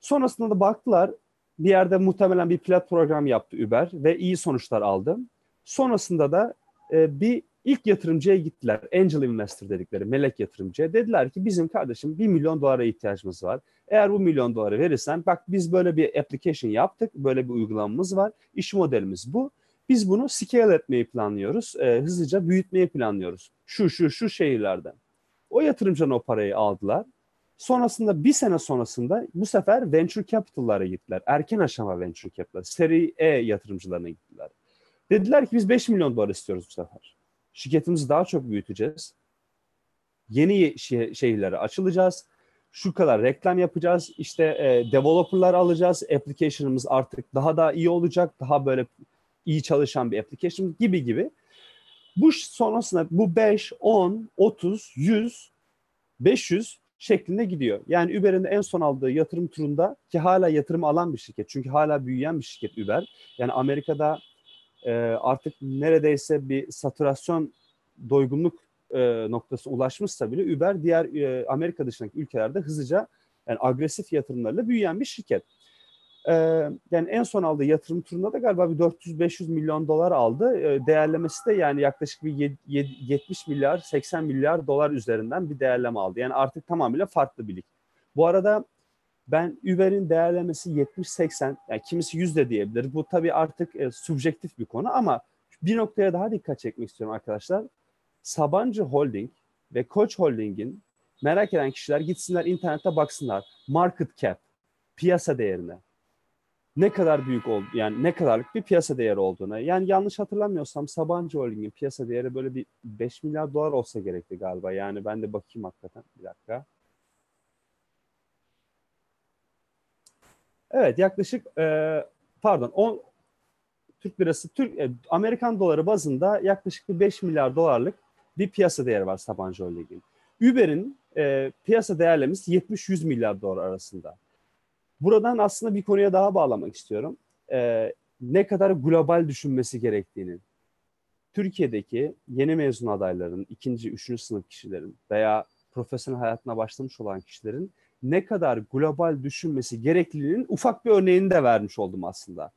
Sonrasında da baktılar bir yerde muhtemelen bir pilot program yaptı Uber ve iyi sonuçlar aldı. Sonrasında da e, bir ilk yatırımcıya gittiler. Angel Investor dedikleri melek yatırımcıya. Dediler ki bizim kardeşim 1 milyon dolara ihtiyacımız var. Eğer bu milyon doları verirsen bak biz böyle bir application yaptık. Böyle bir uygulamamız var. İş modelimiz bu. Biz bunu scale etmeyi planlıyoruz. E, hızlıca büyütmeyi planlıyoruz. Şu şu şu şehirlerden. O yatırımcının o parayı aldılar. Sonrasında bir sene sonrasında bu sefer venture capital'lara gittiler. Erken aşama venture capital, seri E yatırımcılarına gittiler. Dediler ki biz 5 milyon dolar istiyoruz bu sefer. Şirketimizi daha çok büyüteceğiz. Yeni şehirlere açılacağız. Şu kadar reklam yapacağız. İşte e, developerlar alacağız. Application'ımız artık daha da iyi olacak. Daha böyle iyi çalışan bir application gibi gibi. Bu sonrasında bu 5, 10, 30, 100, 500 şeklinde gidiyor. Yani Uber'in en son aldığı yatırım turunda ki hala yatırım alan bir şirket. Çünkü hala büyüyen bir şirket Uber. Yani Amerika'da e, artık neredeyse bir saturasyon doygunluk e, noktası ulaşmışsa bile Uber diğer e, Amerika dışındaki ülkelerde hızlıca yani agresif yatırımlarla büyüyen bir şirket. E, yani en son aldığı yatırım turunda da galiba bir 400-500 milyon dolar aldı. E, değerlemesi de yani yaklaşık bir 70 milyar 80 milyar dolar üzerinden bir değerleme aldı. Yani artık tamamıyla farklı bir lig. Bu arada ben Uber'in değerlemesi 70-80, yani kimisi 100 de diyebilir. Bu tabii artık e, subjektif bir konu ama bir noktaya daha dikkat çekmek istiyorum arkadaşlar. Sabancı Holding ve Koç Holding'in merak eden kişiler gitsinler internette baksınlar. Market cap, piyasa değerine. Ne kadar büyük oldu yani ne kadarlık bir piyasa değeri olduğuna. Yani yanlış hatırlamıyorsam Sabancı Holding'in piyasa değeri böyle bir 5 milyar dolar olsa gerekti galiba. Yani ben de bakayım hakikaten bir dakika. Evet yaklaşık e, pardon 10 Türk lirası Türk e, Amerikan doları bazında yaklaşık bir 5 milyar dolarlık bir piyasa değeri var Sabancı Holding'in. Uber'in e, piyasa değerlemesi 70-100 milyar dolar arasında. Buradan aslında bir konuya daha bağlamak istiyorum. E, ne kadar global düşünmesi gerektiğini. Türkiye'deki yeni mezun adayların, ikinci, üçüncü sınıf kişilerin veya profesyonel hayatına başlamış olan kişilerin ne kadar global düşünmesi gerekliliğinin ufak bir örneğini de vermiş oldum aslında.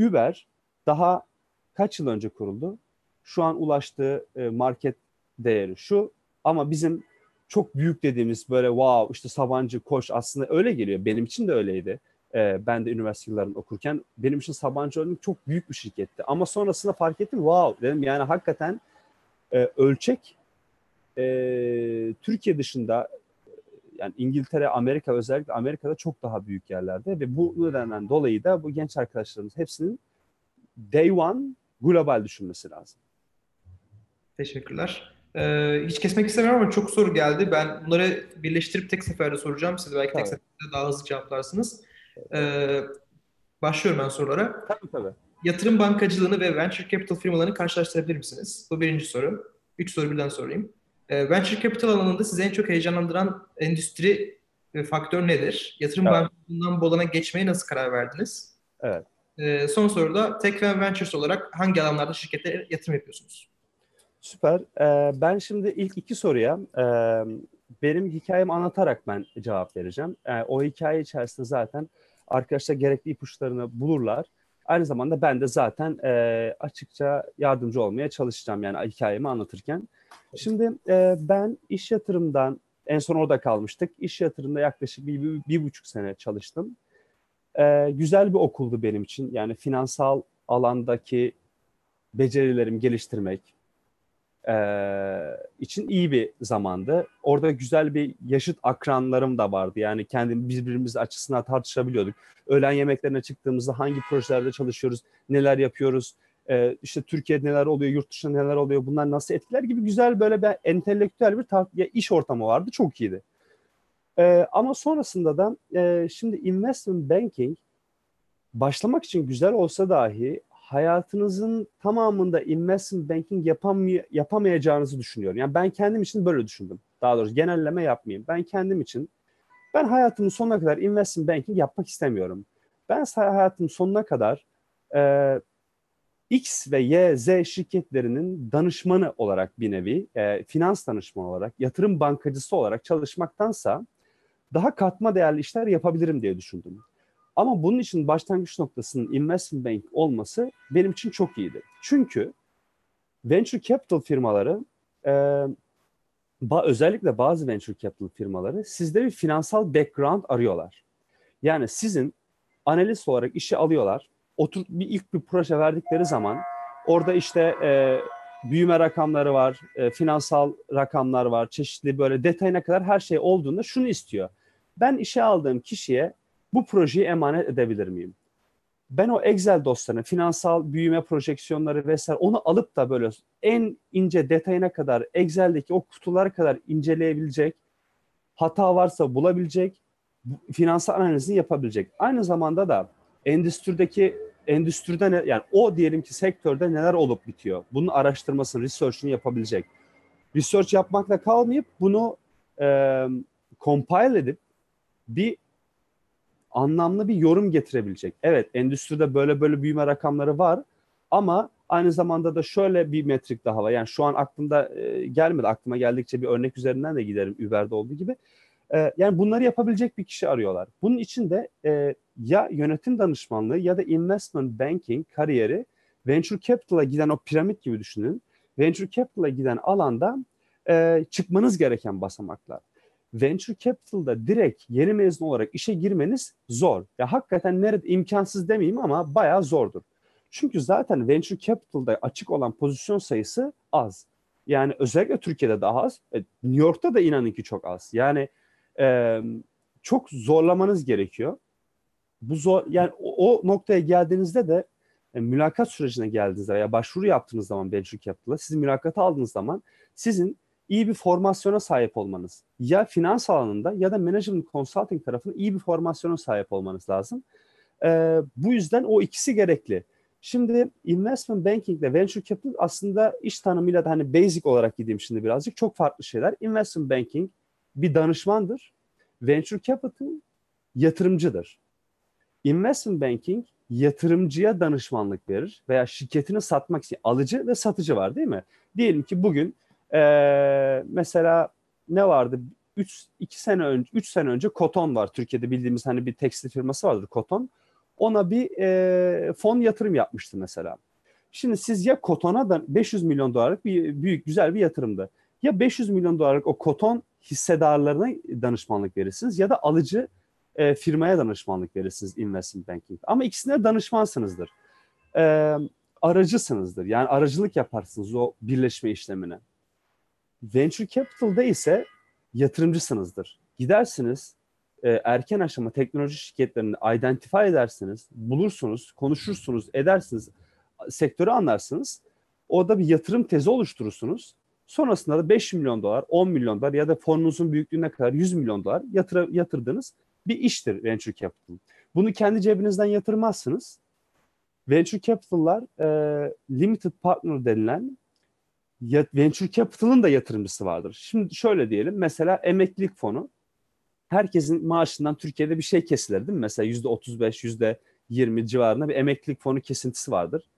Uber daha kaç yıl önce kuruldu? Şu an ulaştığı e, market değeri şu. Ama bizim çok büyük dediğimiz böyle wow işte Sabancı, Koç aslında öyle geliyor. Benim için de öyleydi. Ee, ben de üniversite yıllarında okurken benim için Sabancı Holding çok büyük bir şirketti. Ama sonrasında fark ettim wow dedim yani hakikaten e, ölçek e, Türkiye dışında yani İngiltere, Amerika özellikle Amerika'da çok daha büyük yerlerde ve bu nedenden dolayı da bu genç arkadaşlarımız hepsinin day one global düşünmesi lazım. Teşekkürler. Ee, hiç kesmek istemiyorum ama çok soru geldi. Ben bunları birleştirip tek seferde soracağım. Siz belki tek seferde daha hızlı cevaplarsınız. Ee, başlıyorum ben sorulara. Tabii tabii. Yatırım bankacılığını ve venture capital firmalarını karşılaştırabilir misiniz? Bu birinci soru. Üç soru birden sorayım. Ee, venture capital alanında sizi en çok heyecanlandıran endüstri ve faktör nedir? Yatırım evet. bankacılığından bu alana geçmeye nasıl karar verdiniz? Evet. Ee, son soruda Tech ve Ventures olarak hangi alanlarda şirkete yatırım yapıyorsunuz? Süper. Ee, ben şimdi ilk iki soruya e, benim hikayemi anlatarak ben cevap vereceğim. E, o hikaye içerisinde zaten arkadaşlar gerekli ipuçlarını bulurlar. Aynı zamanda ben de zaten e, açıkça yardımcı olmaya çalışacağım yani hikayemi anlatırken. Şimdi e, ben iş yatırımdan en son orada kalmıştık. İş yatırımda yaklaşık bir, bir, bir buçuk sene çalıştım. E, güzel bir okuldu benim için. Yani finansal alandaki becerilerimi geliştirmek, için iyi bir zamandı. Orada güzel bir yaşıt akranlarım da vardı. Yani kendim birbirimiz açısından tartışabiliyorduk. Öğlen yemeklerine çıktığımızda hangi projelerde çalışıyoruz, neler yapıyoruz, e, işte Türkiye'de neler oluyor, yurt dışında neler oluyor, bunlar nasıl etkiler gibi güzel böyle bir entelektüel bir tar- iş ortamı vardı. Çok iyiydi. E, ama sonrasında da e, şimdi investment banking başlamak için güzel olsa dahi hayatınızın tamamında investment banking yapamay yapamayacağınızı düşünüyorum. Yani ben kendim için böyle düşündüm. Daha doğrusu genelleme yapmayayım. Ben kendim için ben hayatımın sonuna kadar investment banking yapmak istemiyorum. Ben hayatımın sonuna kadar e, X ve Y, Z şirketlerinin danışmanı olarak bir nevi, e, finans danışmanı olarak, yatırım bankacısı olarak çalışmaktansa daha katma değerli işler yapabilirim diye düşündüm. Ama bunun için başlangıç noktasının investment bank olması benim için çok iyiydi. Çünkü venture capital firmaları e, ba, özellikle bazı venture capital firmaları sizde bir finansal background arıyorlar. Yani sizin analist olarak işe alıyorlar. Otur bir ilk bir proje verdikleri zaman orada işte e, büyüme rakamları var, e, finansal rakamlar var, çeşitli böyle detayına kadar her şey olduğunda şunu istiyor. Ben işe aldığım kişiye bu projeyi emanet edebilir miyim? Ben o Excel dosyalarını, finansal büyüme projeksiyonları vesaire onu alıp da böyle en ince detayına kadar Excel'deki o kutulara kadar inceleyebilecek, hata varsa bulabilecek, finansal analizini yapabilecek. Aynı zamanda da endüstrideki endüstride ne, yani o diyelim ki sektörde neler olup bitiyor. Bunun araştırmasını, research'ını yapabilecek. Research yapmakla kalmayıp bunu e, compile edip bir anlamlı bir yorum getirebilecek. Evet endüstride böyle böyle büyüme rakamları var ama aynı zamanda da şöyle bir metrik daha var. Yani şu an aklımda e, gelmedi. Aklıma geldikçe bir örnek üzerinden de giderim Uber'de olduğu gibi. E, yani bunları yapabilecek bir kişi arıyorlar. Bunun için de e, ya yönetim danışmanlığı ya da investment banking kariyeri venture capital'a giden o piramit gibi düşünün. Venture capital'a giden alanda e, çıkmanız gereken basamaklar venture capital'da direkt yeni mezun olarak işe girmeniz zor. Ya hakikaten nerede imkansız demeyeyim ama bayağı zordur. Çünkü zaten venture capital'da açık olan pozisyon sayısı az. Yani özellikle Türkiye'de daha az. E, New York'ta da inanın ki çok az. Yani e, çok zorlamanız gerekiyor. Bu zor yani o, o noktaya geldiğinizde de e, mülakat sürecine geldiğinizde veya başvuru yaptığınız zaman venture capital'a sizi mülakata aldığınız zaman sizin iyi bir formasyona sahip olmanız. Ya finans alanında ya da management consulting tarafında iyi bir formasyona sahip olmanız lazım. Ee, bu yüzden o ikisi gerekli. Şimdi investment banking ile venture capital aslında iş tanımıyla da hani basic olarak gideyim şimdi birazcık çok farklı şeyler. Investment banking bir danışmandır. Venture capital yatırımcıdır. Investment banking yatırımcıya danışmanlık verir veya şirketini satmak için alıcı ve satıcı var değil mi? Diyelim ki bugün ee, mesela ne vardı? 3 2 sene önce 3 sene önce Koton var. Türkiye'de bildiğimiz hani bir tekstil firması vardır Koton. Ona bir e, fon yatırım yapmıştı mesela. Şimdi siz ya Koton'a da 500 milyon dolarlık bir büyük güzel bir yatırımdı. Ya 500 milyon dolarlık o koton hissedarlarına danışmanlık verirsiniz ya da alıcı e, firmaya danışmanlık verirsiniz investment banking. Ama ikisine danışmansınızdır. E, aracısınızdır. Yani aracılık yaparsınız o birleşme işlemine. Venture Capital'da ise yatırımcısınızdır. Gidersiniz e, erken aşama teknoloji şirketlerini identify edersiniz, bulursunuz, konuşursunuz, edersiniz, sektörü anlarsınız. Orada bir yatırım tezi oluşturursunuz. Sonrasında da 5 milyon dolar, 10 milyon dolar ya da fonunuzun büyüklüğüne kadar 100 milyon dolar yatır, yatırdığınız bir iştir venture capital. Bunu kendi cebinizden yatırmazsınız. Venture capital'lar e, limited partner denilen venture capital'ın da yatırımcısı vardır. Şimdi şöyle diyelim mesela emeklilik fonu herkesin maaşından Türkiye'de bir şey kesilir değil mi? Mesela yüzde 35, yüzde 20 civarında bir emeklilik fonu kesintisi vardır.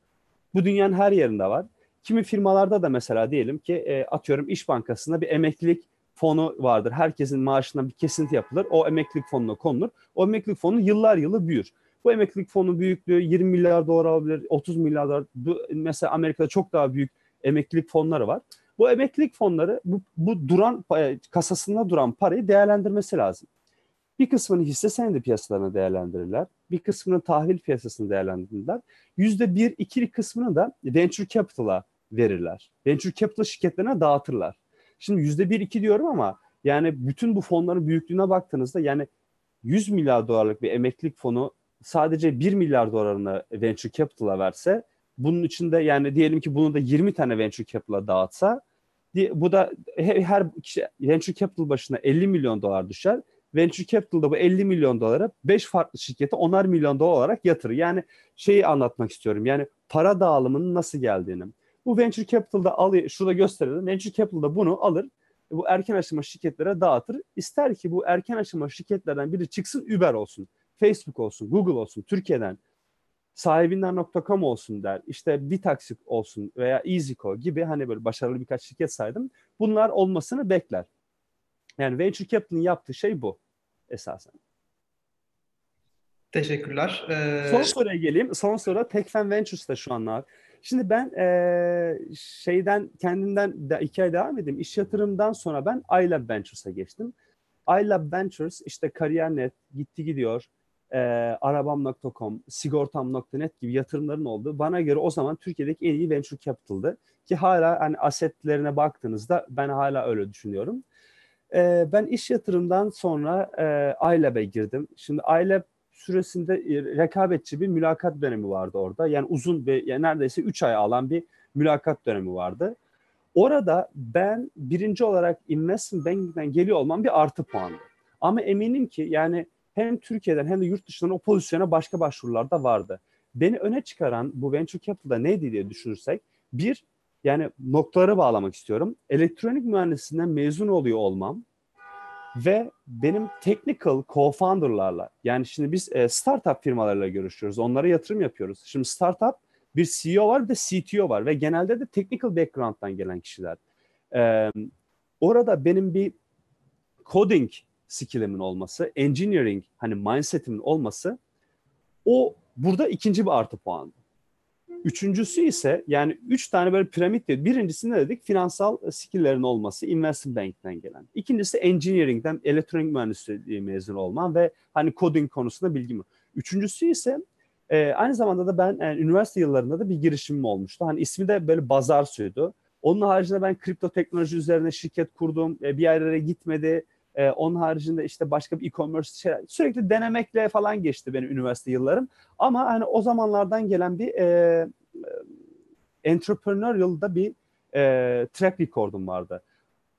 Bu dünyanın her yerinde var. Kimi firmalarda da mesela diyelim ki e, atıyorum İş Bankası'nda bir emeklilik fonu vardır. Herkesin maaşından bir kesinti yapılır. O emeklilik fonuna konulur. O emeklilik fonu yıllar yılı büyür. Bu emeklilik fonu büyüklüğü 20 milyar dolar olabilir, 30 milyar dolar. Bu, mesela Amerika'da çok daha büyük emeklilik fonları var. Bu emeklilik fonları bu, bu duran kasasında duran parayı değerlendirmesi lazım. Bir kısmını hisse senedi piyasalarına değerlendirirler. Bir kısmını tahvil piyasasına değerlendirirler. Yüzde bir, iki kısmını da venture capital'a verirler. Venture capital şirketlerine dağıtırlar. Şimdi yüzde bir, iki diyorum ama yani bütün bu fonların büyüklüğüne baktığınızda yani 100 milyar dolarlık bir emeklilik fonu sadece 1 milyar dolarını venture capital'a verse bunun içinde yani diyelim ki bunu da 20 tane venture capital'a dağıtsa bu da her kişi venture capital başına 50 milyon dolar düşer. Venture capital'da bu 50 milyon dolara 5 farklı şirkete 10'ar milyon dolar olarak yatırır. Yani şeyi anlatmak istiyorum. Yani para dağılımının nasıl geldiğini. Bu venture capital'da alıyor, şurada gösterelim. Venture capital'da bunu alır bu erken aşama şirketlere dağıtır. İster ki bu erken aşama şirketlerden biri çıksın Uber olsun, Facebook olsun, Google olsun, Türkiye'den sahibinden.com olsun der. İşte bir taksi olsun veya EasyCo gibi hani böyle başarılı birkaç şirket saydım. Bunlar olmasını bekler. Yani venture capital'ın yaptığı şey bu esasen. Teşekkürler. Ee... Son soruya geleyim. Son soru Tekfen Ventures'ta şu an var. Şimdi ben e, şeyden kendimden de iki ay devam edeyim. İş yatırımdan sonra ben iLab Ventures'a geçtim. iLab Ventures işte kariyer.net gitti gidiyor e, arabam.com, sigortam.net gibi yatırımların olduğu bana göre o zaman Türkiye'deki en iyi venture capital'dı. Ki hala hani asetlerine baktığınızda ben hala öyle düşünüyorum. E, ben iş yatırımdan sonra e, iLab'e girdim. Şimdi iLab süresinde e, rekabetçi bir mülakat dönemi vardı orada. Yani uzun ve yani neredeyse 3 ay alan bir mülakat dönemi vardı. Orada ben birinci olarak investment banking'den geliyor olmam bir artı puandı. Ama eminim ki yani hem Türkiye'den hem de yurt dışından o pozisyona başka başvurular da vardı. Beni öne çıkaran bu venture capital'da neydi diye düşünürsek bir yani noktaları bağlamak istiyorum. Elektronik mühendisliğinden mezun oluyor olmam ve benim technical co-founder'larla yani şimdi biz e, startup firmalarla görüşüyoruz. Onlara yatırım yapıyoruz. Şimdi startup bir CEO var bir de CTO var ve genelde de technical background'dan gelen kişiler. Ee, orada benim bir coding skillimin olması, engineering hani mindsetimin olması o burada ikinci bir artı puan. Üçüncüsü ise yani üç tane böyle piramit dedi. Birincisi ne dedik? Finansal skilllerin olması, investment bank'ten gelen. İkincisi engineering'den elektronik mühendisliği mezun olman ve hani coding konusunda bilgim. Üçüncüsü ise e, aynı zamanda da ben yani, üniversite yıllarında da bir girişimim olmuştu. Hani ismi de böyle Bazar Suydu. Onun haricinde ben kripto teknoloji üzerine şirket kurdum. E, bir yerlere gitmedi. E, onun haricinde işte başka bir e-commerce şey, sürekli denemekle falan geçti benim üniversite yıllarım. Ama hani o zamanlardan gelen bir e, e entrepreneurial'da bir e, track record'um vardı.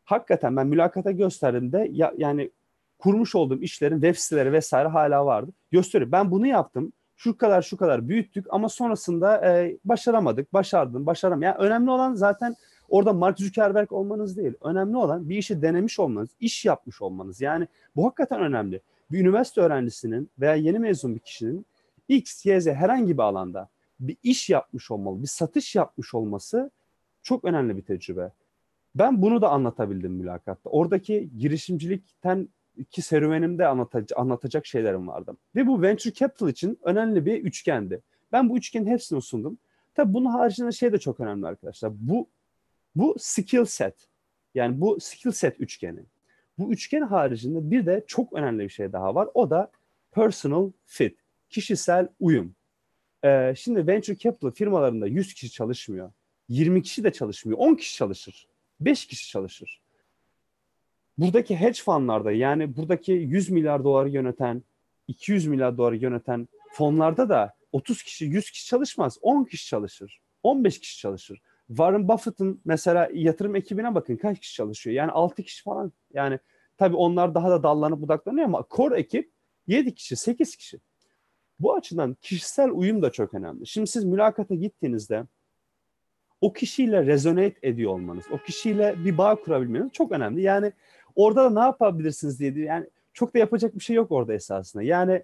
Hakikaten ben mülakata gösterdiğimde ya, yani kurmuş olduğum işlerin web siteleri vesaire hala vardı. Gösteriyor. Ben bunu yaptım. Şu kadar şu kadar büyüttük ama sonrasında e, başaramadık. Başardım, başaram. Yani önemli olan zaten Orada Mark Zuckerberg olmanız değil. Önemli olan bir işi denemiş olmanız, iş yapmış olmanız. Yani bu hakikaten önemli. Bir üniversite öğrencisinin veya yeni mezun bir kişinin X, Y, Z herhangi bir alanda bir iş yapmış olmalı, bir satış yapmış olması çok önemli bir tecrübe. Ben bunu da anlatabildim mülakatta. Oradaki girişimcilikten ki serüvenimde anlatacak, şeylerim vardı. Ve bu venture capital için önemli bir üçgendi. Ben bu üçgenin hepsini sundum. Tabii bunun haricinde şey de çok önemli arkadaşlar. Bu bu skill set. Yani bu skill set üçgeni. Bu üçgen haricinde bir de çok önemli bir şey daha var. O da personal fit, kişisel uyum. Ee, şimdi venture capital firmalarında 100 kişi çalışmıyor. 20 kişi de çalışmıyor. 10 kişi çalışır. 5 kişi çalışır. Buradaki hedge fundlarda yani buradaki 100 milyar doları yöneten, 200 milyar doları yöneten fonlarda da 30 kişi, 100 kişi çalışmaz. 10 kişi çalışır. 15 kişi çalışır. Warren Buffett'ın mesela yatırım ekibine bakın kaç kişi çalışıyor. Yani 6 kişi falan. Yani tabii onlar daha da dallanıp budaklanıyor ama core ekip 7 kişi, 8 kişi. Bu açıdan kişisel uyum da çok önemli. Şimdi siz mülakata gittiğinizde o kişiyle rezonate ediyor olmanız, o kişiyle bir bağ kurabilmeniz çok önemli. Yani orada da ne yapabilirsiniz diye yani çok da yapacak bir şey yok orada esasında. Yani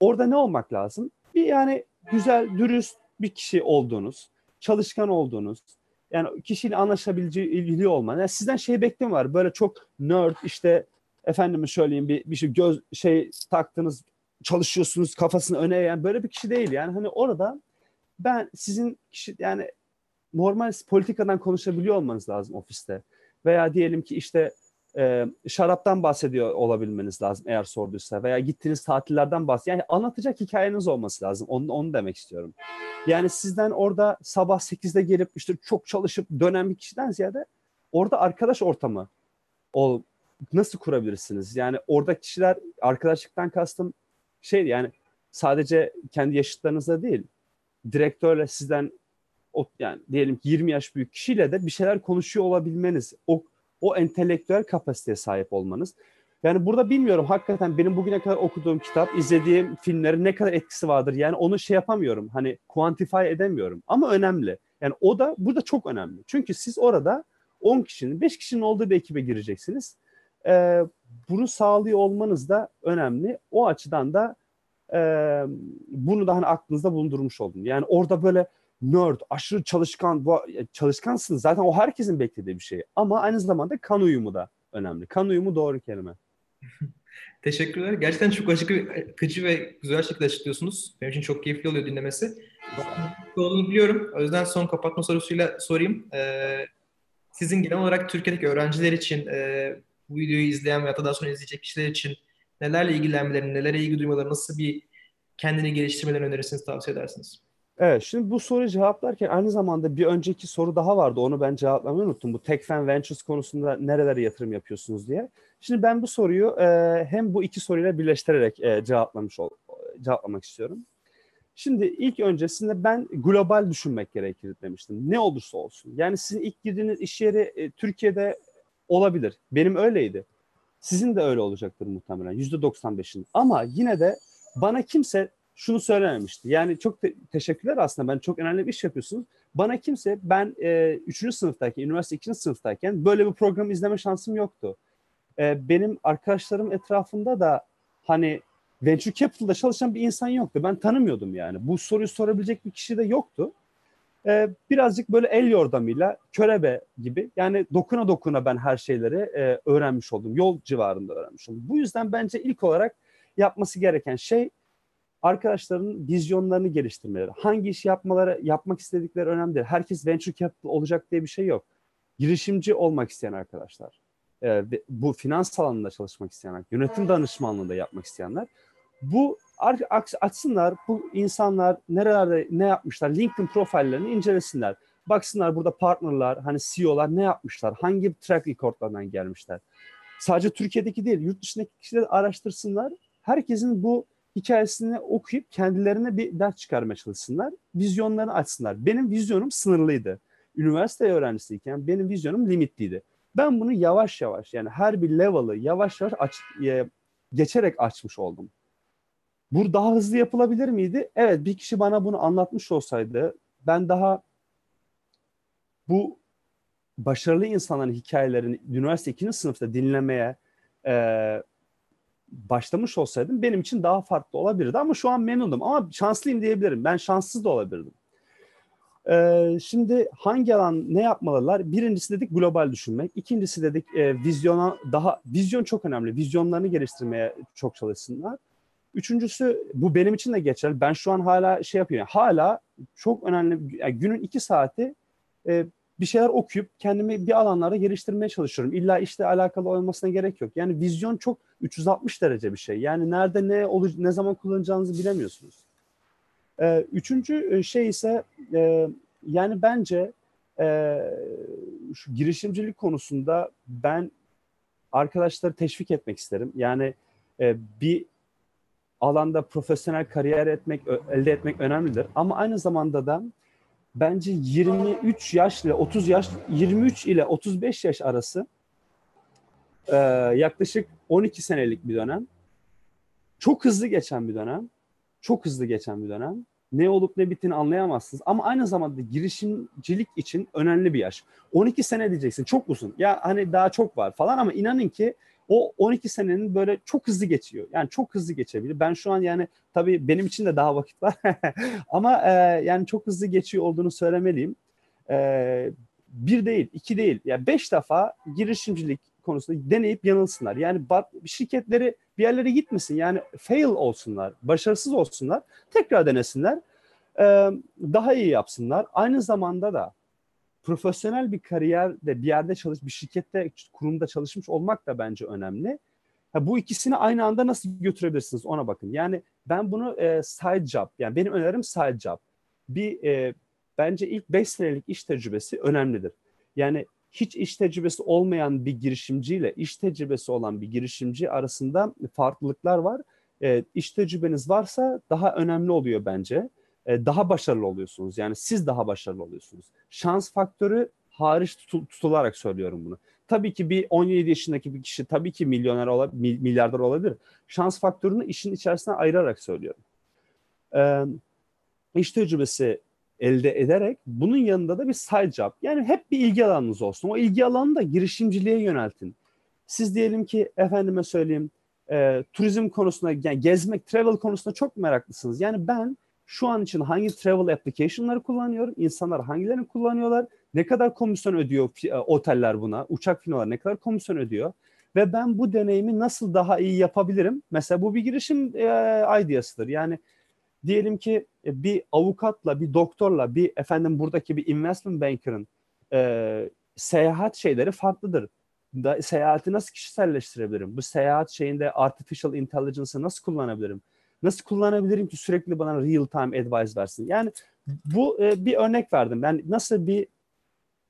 orada ne olmak lazım? Bir yani güzel, dürüst bir kişi olduğunuz, çalışkan olduğunuz, yani kişiyle anlaşabileceği ilgili olman. Yani sizden şey beklemiyorlar. Böyle çok nerd işte efendime söyleyeyim bir, bir şey göz şey taktınız çalışıyorsunuz kafasını öne eğen böyle bir kişi değil. Yani hani orada ben sizin kişi yani normal politikadan konuşabiliyor olmanız lazım ofiste. Veya diyelim ki işte e, şaraptan bahsediyor olabilmeniz lazım eğer sorduysa veya gittiğiniz tatillerden bahsediyor. Yani anlatacak hikayeniz olması lazım. Onu, onu demek istiyorum. Yani sizden orada sabah 8'de gelip işte çok çalışıp dönen bir kişiden ziyade orada arkadaş ortamı ol, nasıl kurabilirsiniz? Yani orada kişiler arkadaşlıktan kastım şey yani sadece kendi yaşıtlarınızla değil direktörle sizden yani diyelim ki 20 yaş büyük kişiyle de bir şeyler konuşuyor olabilmeniz, o o entelektüel kapasiteye sahip olmanız. Yani burada bilmiyorum hakikaten benim bugüne kadar okuduğum kitap, izlediğim filmlerin ne kadar etkisi vardır. Yani onu şey yapamıyorum. Hani quantify edemiyorum ama önemli. Yani o da burada çok önemli. Çünkü siz orada 10 kişinin, 5 kişinin olduğu bir ekibe gireceksiniz. Ee, bunu sağlıyor olmanız da önemli. O açıdan da e, bunu da hani aklınızda bulundurmuş oldum. Yani orada böyle nerd, aşırı çalışkan, bu, çalışkansınız. Zaten o herkesin beklediği bir şey. Ama aynı zamanda kan uyumu da önemli. Kan uyumu doğru kelime. Teşekkürler. Gerçekten çok akıcı ve güzel şekilde açıklıyorsunuz. Benim için çok keyifli oluyor dinlemesi. olduğunu biliyorum. O yüzden son kapatma sorusuyla sorayım. Ee, sizin genel olarak Türkiye'deki öğrenciler için e, bu videoyu izleyen veya daha sonra izleyecek kişiler için nelerle ilgilenmelerini, nelere ilgi duymaları, nasıl bir kendini geliştirmelerini önerirsiniz, tavsiye edersiniz? Evet, şimdi bu soruyu cevaplarken aynı zamanda bir önceki soru daha vardı. Onu ben cevaplamayı unuttum. Bu Techfan Ventures konusunda nerelere yatırım yapıyorsunuz diye. Şimdi ben bu soruyu e, hem bu iki soruyla birleştirerek e, cevaplamış ol, cevaplamak istiyorum. Şimdi ilk öncesinde ben global düşünmek gerekir demiştim. Ne olursa olsun. Yani sizin ilk girdiğiniz iş yeri e, Türkiye'de olabilir. Benim öyleydi. Sizin de öyle olacaktır muhtemelen. Yüzde 95'in. Ama yine de bana kimse şunu söylememişti. Yani çok te- teşekkürler aslında. Ben çok önemli bir iş yapıyorsunuz. Bana kimse ben 3. E, sınıftayken, üniversite 2. sınıftayken böyle bir program izleme şansım yoktu. E, benim arkadaşlarım etrafında da hani venture capital'da çalışan bir insan yoktu. Ben tanımıyordum yani. Bu soruyu sorabilecek bir kişi de yoktu. E, birazcık böyle el yordamıyla körebe gibi yani dokuna dokuna ben her şeyleri e, öğrenmiş oldum. Yol civarında öğrenmiş oldum. Bu yüzden bence ilk olarak yapması gereken şey arkadaşların vizyonlarını geliştirmeleri. Hangi iş yapmaları, yapmak istedikleri önemli değil. Herkes venture capital olacak diye bir şey yok. Girişimci olmak isteyen arkadaşlar, e, bu finans alanında çalışmak isteyenler, yönetim danışmanlığında yapmak isteyenler, bu açsınlar, bu insanlar nerelerde ne yapmışlar, LinkedIn profillerini incelesinler. Baksınlar burada partnerlar, hani CEO'lar ne yapmışlar, hangi track recordlardan gelmişler. Sadece Türkiye'deki değil, yurt dışındaki kişileri araştırsınlar. Herkesin bu hikayesini okuyup kendilerine bir ders çıkarmaya çalışsınlar. Vizyonlarını açsınlar. Benim vizyonum sınırlıydı. Üniversite öğrencisiyken benim vizyonum limitliydi. Ben bunu yavaş yavaş yani her bir level'ı yavaş yavaş aç, e, geçerek açmış oldum. Bu daha hızlı yapılabilir miydi? Evet bir kişi bana bunu anlatmış olsaydı ben daha bu başarılı insanların hikayelerini üniversite ikinci sınıfta dinlemeye e, başlamış olsaydım benim için daha farklı olabilirdi. Ama şu an memnunum ama şanslıyım diyebilirim. Ben şanssız da olabilirdim. Ee, şimdi hangi alan ne yapmalılar? Birincisi dedik global düşünmek. İkincisi dedik e, vizyona daha vizyon çok önemli. Vizyonlarını geliştirmeye çok çalışsınlar. Üçüncüsü bu benim için de geçerli. Ben şu an hala şey yapıyorum. Hala çok önemli yani günün iki saati e, bir şeyler okuyup kendimi bir alanlarda geliştirmeye çalışıyorum. İlla işte alakalı olmasına gerek yok. Yani vizyon çok 360 derece bir şey. Yani nerede ne olur, ne zaman kullanacağınızı bilemiyorsunuz. Ee, üçüncü şey ise e, yani bence e, şu girişimcilik konusunda ben arkadaşları teşvik etmek isterim. Yani e, bir alanda profesyonel kariyer etmek, elde etmek önemlidir. Ama aynı zamanda da bence 23 yaş ile 30 yaş, 23 ile 35 yaş arası e, yaklaşık 12 senelik bir dönem. Çok hızlı geçen bir dönem. Çok hızlı geçen bir dönem. Ne olup ne bittiğini anlayamazsınız. Ama aynı zamanda girişimcilik için önemli bir yaş. 12 sene diyeceksin çok uzun. Ya hani daha çok var falan ama inanın ki o 12 senenin böyle çok hızlı geçiyor. Yani çok hızlı geçebilir. Ben şu an yani tabii benim için de daha vakit var. Ama e, yani çok hızlı geçiyor olduğunu söylemeliyim. E, bir değil, iki değil. Ya yani beş defa girişimcilik konusunda deneyip yanılsınlar. Yani şirketleri bir yerlere gitmesin. Yani fail olsunlar, başarısız olsunlar. Tekrar denesinler. E, daha iyi yapsınlar. Aynı zamanda da profesyonel bir kariyerde bir yerde çalış, bir şirkette, kurumda çalışmış olmak da bence önemli. Ha, bu ikisini aynı anda nasıl götürebilirsiniz ona bakın. Yani ben bunu e, side job, yani benim önerim side job. Bir e, bence ilk 5 senelik iş tecrübesi önemlidir. Yani hiç iş tecrübesi olmayan bir girişimciyle iş tecrübesi olan bir girişimci arasında farklılıklar var. E, iş tecrübeniz varsa daha önemli oluyor bence. E, daha başarılı oluyorsunuz. Yani siz daha başarılı oluyorsunuz. Şans faktörü hariç tutularak söylüyorum bunu. Tabii ki bir 17 yaşındaki bir kişi tabii ki milyoner olabilir, milyarder olabilir. Şans faktörünü işin içerisine ayırarak söylüyorum. Ee, iş tecrübesi elde ederek bunun yanında da bir side job. Yani hep bir ilgi alanınız olsun. O ilgi alanını da girişimciliğe yöneltin. Siz diyelim ki efendime söyleyeyim e, turizm konusunda yani gezmek, travel konusunda çok meraklısınız. Yani ben şu an için hangi travel application'ları kullanıyorum? İnsanlar hangilerini kullanıyorlar? Ne kadar komisyon ödüyor e, oteller buna? Uçak firmaları ne kadar komisyon ödüyor? Ve ben bu deneyimi nasıl daha iyi yapabilirim? Mesela bu bir girişim e, ideasıdır. Yani diyelim ki e, bir avukatla, bir doktorla, bir efendim buradaki bir investment banker'ın e, seyahat şeyleri farklıdır. Da, seyahati nasıl kişiselleştirebilirim? Bu seyahat şeyinde artificial intelligence'ı nasıl kullanabilirim? Nasıl kullanabilirim ki sürekli bana real time advice versin? Yani bu e, bir örnek verdim. Ben nasıl bir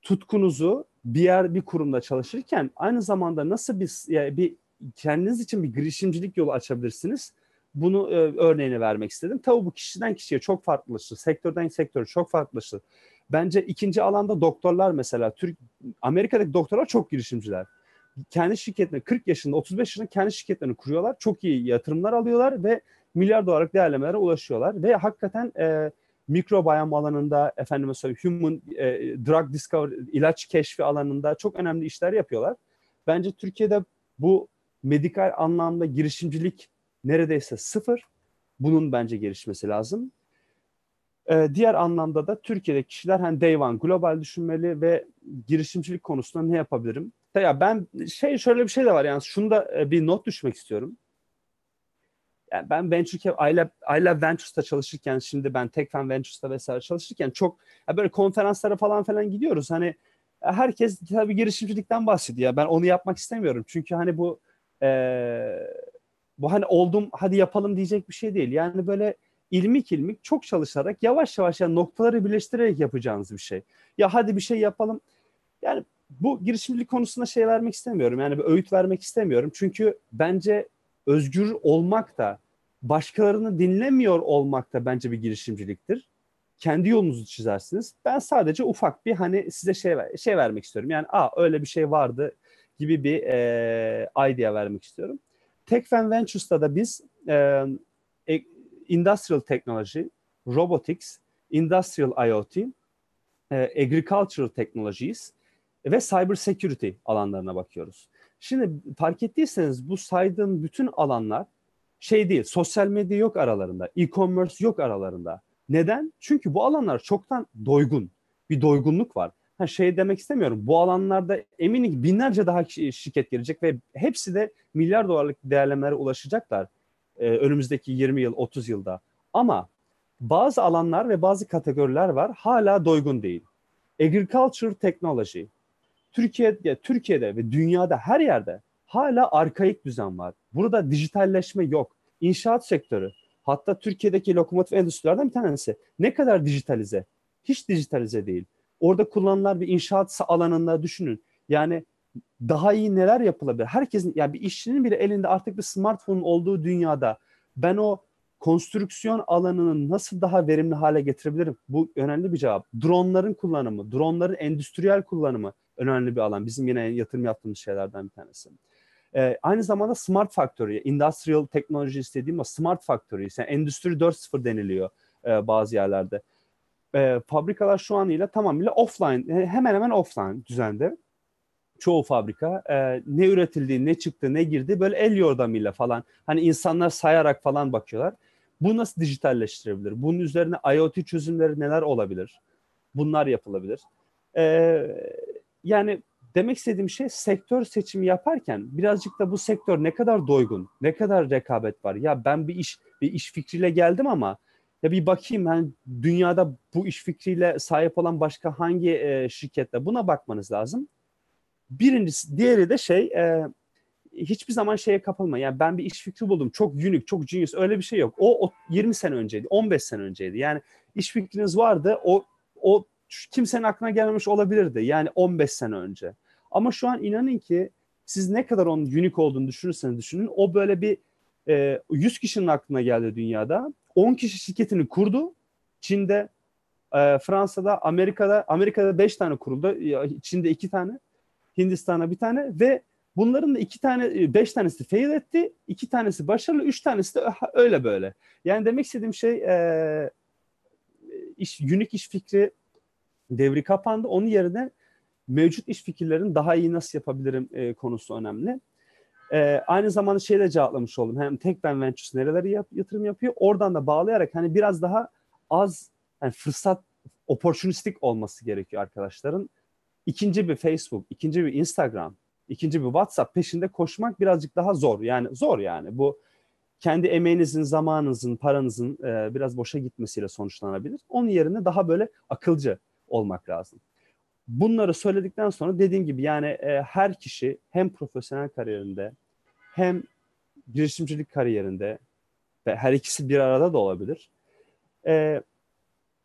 tutkunuzu bir yer bir kurumda çalışırken aynı zamanda nasıl bir yani bir kendiniz için bir girişimcilik yolu açabilirsiniz? Bunu e, örneğini vermek istedim. Tabii bu kişiden kişiye çok farklılaşır. Sektörden sektöre çok farklılaşır. Bence ikinci alanda doktorlar mesela Türk Amerika'daki doktorlar çok girişimciler. Kendi şirketlerini 40 yaşında 35 yaşında kendi şirketlerini kuruyorlar. Çok iyi yatırımlar alıyorlar ve milyar dolarlık değerlemelere ulaşıyorlar ve hakikaten e, mikrobiyom alanında efendime söyleyeyim human e, drug discovery ilaç keşfi alanında çok önemli işler yapıyorlar. Bence Türkiye'de bu medikal anlamda girişimcilik neredeyse sıfır. Bunun bence gelişmesi lazım. Ee, diğer anlamda da Türkiye'de kişiler hani day one global düşünmeli ve girişimcilik konusunda ne yapabilirim? Ya ben şey şöyle bir şey de var yani şunu da e, bir not düşmek istiyorum yani ben Venture I Love Ventures'ta çalışırken şimdi ben TechFan Ventures'ta vesaire çalışırken çok böyle konferanslara falan falan gidiyoruz. Hani herkes tabii girişimcilikten bahsediyor. Ben onu yapmak istemiyorum. Çünkü hani bu e, bu hani oldum hadi yapalım diyecek bir şey değil. Yani böyle ilmik ilmik çok çalışarak yavaş yavaş yani noktaları birleştirerek yapacağınız bir şey. Ya hadi bir şey yapalım. Yani bu girişimcilik konusunda şey vermek istemiyorum. Yani bir öğüt vermek istemiyorum. Çünkü bence özgür olmak da başkalarını dinlemiyor olmak da bence bir girişimciliktir. Kendi yolunuzu çizersiniz. Ben sadece ufak bir hani size şey şey vermek istiyorum. Yani aa öyle bir şey vardı gibi bir e, idea vermek istiyorum. TechFan Ventures'ta da biz e, industrial technology, robotics, industrial IoT, e, agricultural technologies ve cyber security alanlarına bakıyoruz. Şimdi fark ettiyseniz bu saydığım bütün alanlar şey değil, sosyal medya yok aralarında, e-commerce yok aralarında. Neden? Çünkü bu alanlar çoktan doygun. Bir doygunluk var. Ha şey demek istemiyorum. Bu alanlarda eminim binlerce daha şirket gelecek ve hepsi de milyar dolarlık değerlemelere ulaşacaklar e, önümüzdeki 20 yıl, 30 yılda. Ama bazı alanlar ve bazı kategoriler var hala doygun değil. agriculture technology. Türkiye'de, Türkiye'de ve dünyada her yerde hala arkaik düzen var. Burada dijitalleşme yok. İnşaat sektörü, hatta Türkiye'deki lokomotif endüstrilerden bir tanesi. Ne kadar dijitalize? Hiç dijitalize değil. Orada kullanılan bir inşaat alanında düşünün. Yani daha iyi neler yapılabilir? Herkesin yani bir işçinin bile elinde artık bir smartphone olduğu dünyada ben o konstrüksiyon alanını nasıl daha verimli hale getirebilirim? Bu önemli bir cevap. Dronların kullanımı, dronların endüstriyel kullanımı önemli bir alan. Bizim yine yatırım yaptığımız şeylerden bir tanesi. Ee, aynı zamanda Smart Factory, Industrial Technology istediğim o Smart Factory, yani Endüstri 4.0 deniliyor e, bazı yerlerde. E, fabrikalar şu an ile tamamıyla offline, e, hemen hemen offline düzende. Çoğu fabrika e, ne üretildiği, ne çıktı, ne girdi böyle el yordamıyla falan. Hani insanlar sayarak falan bakıyorlar. Bu nasıl dijitalleştirebilir? Bunun üzerine IoT çözümleri neler olabilir? Bunlar yapılabilir. Ee, yani demek istediğim şey sektör seçimi yaparken birazcık da bu sektör ne kadar doygun, ne kadar rekabet var. Ya ben bir iş bir iş fikriyle geldim ama ya bir bakayım hani dünyada bu iş fikriyle sahip olan başka hangi e, şirkette buna bakmanız lazım. Birincisi, diğeri de şey e, hiçbir zaman şeye kapılma. Yani ben bir iş fikri buldum. Çok unique, çok genius. Öyle bir şey yok. O, o 20 sene önceydi, 15 sene önceydi. Yani iş fikriniz vardı. O o kimsenin aklına gelmemiş olabilirdi. Yani 15 sene önce. Ama şu an inanın ki siz ne kadar onun unique olduğunu düşünürseniz düşünün. O böyle bir e, 100 kişinin aklına geldi dünyada. 10 kişi şirketini kurdu. Çin'de, e, Fransa'da, Amerika'da, Amerika'da 5 tane kuruldu. Çin'de 2 tane, Hindistan'da bir tane ve bunların da iki tane, 5 tanesi fail etti, iki tanesi başarılı, üç tanesi de öyle böyle. Yani demek istediğim şey e, iş, unique iş fikri devri kapandı. Onun yerine mevcut iş fikirlerini daha iyi nasıl yapabilirim e, konusu önemli. E, aynı zamanda şeyle cevaplamış oldum. Hem Tekben Ventures nereleri yap, yatırım yapıyor. Oradan da bağlayarak hani biraz daha az yani fırsat opportunistik olması gerekiyor arkadaşların. İkinci bir Facebook, ikinci bir Instagram, ikinci bir WhatsApp peşinde koşmak birazcık daha zor. Yani zor yani. Bu kendi emeğinizin, zamanınızın, paranızın e, biraz boşa gitmesiyle sonuçlanabilir. Onun yerine daha böyle akılcı olmak lazım. Bunları söyledikten sonra dediğim gibi yani e, her kişi hem profesyonel kariyerinde hem girişimcilik kariyerinde ve her ikisi bir arada da olabilir. E,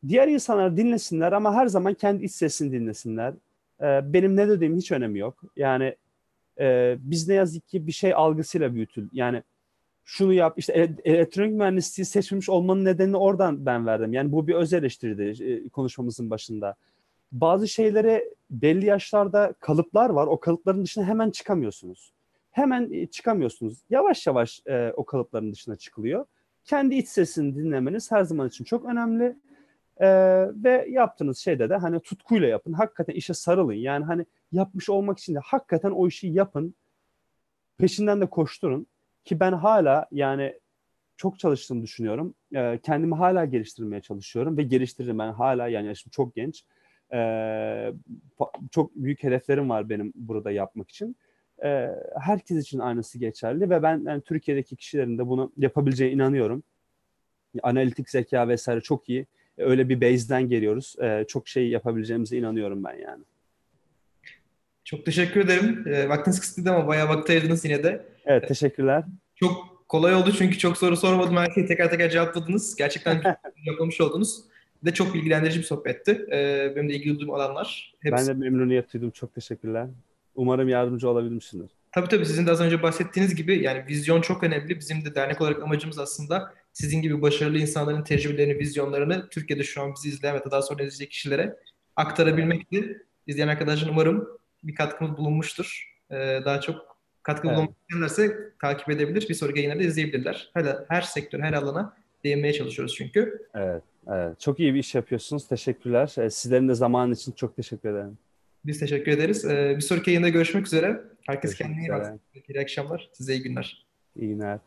diğer insanlar dinlesinler ama her zaman kendi iç sesini dinlesinler. E, benim ne dediğim hiç önemi yok. Yani e, biz ne yazık ki bir şey algısıyla büyütül. Yani şunu yap işte elektronik mühendisliği seçilmiş olmanın nedenini oradan ben verdim. Yani bu bir öz eleştiriydi e, konuşmamızın başında bazı şeylere belli yaşlarda kalıplar var. O kalıpların dışına hemen çıkamıyorsunuz. Hemen e, çıkamıyorsunuz. Yavaş yavaş e, o kalıpların dışına çıkılıyor. Kendi iç sesini dinlemeniz her zaman için çok önemli. E, ve yaptığınız şeyde de hani tutkuyla yapın. Hakikaten işe sarılın. Yani hani yapmış olmak için de hakikaten o işi yapın. Peşinden de koşturun. Ki ben hala yani çok çalıştığımı düşünüyorum. E, kendimi hala geliştirmeye çalışıyorum ve geliştiririm ben hala yani yaşım çok genç ee, çok büyük hedeflerim var benim burada yapmak için. Ee, herkes için aynısı geçerli ve ben yani Türkiye'deki kişilerin de bunu yapabileceğine inanıyorum. Analitik zeka vesaire çok iyi. Öyle bir base'den geliyoruz. Ee, çok şey yapabileceğimize inanıyorum ben yani. Çok teşekkür ederim. E, vaktiniz kısıtlıydı ama bayağı vakit ayırdınız yine de. Evet teşekkürler. Çok kolay oldu çünkü çok soru sormadım. Her şeyi teker teker cevapladınız. Gerçekten yapılmış oldunuz de çok bilgilendirici bir sohbetti. Ee, benim de ilgili duyduğum alanlar. Hepsi... Ben de memnuniyet duydum. Çok teşekkürler. Umarım yardımcı olabilmişsindir. Tabii tabii sizin de az önce bahsettiğiniz gibi yani vizyon çok önemli. Bizim de dernek olarak amacımız aslında sizin gibi başarılı insanların tecrübelerini, vizyonlarını Türkiye'de şu an bizi izleyen ve daha sonra izleyecek kişilere aktarabilmekti. İzleyen arkadaşlar umarım bir katkımız bulunmuştur. Ee, daha çok katkı evet. bulunmak isterlerse takip edebilir. Bir sonraki yayınlarda izleyebilirler. Her, her sektör, her alana değinmeye çalışıyoruz çünkü. Evet. Evet, çok iyi bir iş yapıyorsunuz. Teşekkürler. Ee, sizlerin de zamanın için çok teşekkür ederim. Biz teşekkür ederiz. Ee, bir sonraki yayında görüşmek üzere. Herkes kendine iyi baksın. İyi akşamlar. Size iyi günler. İyi günler.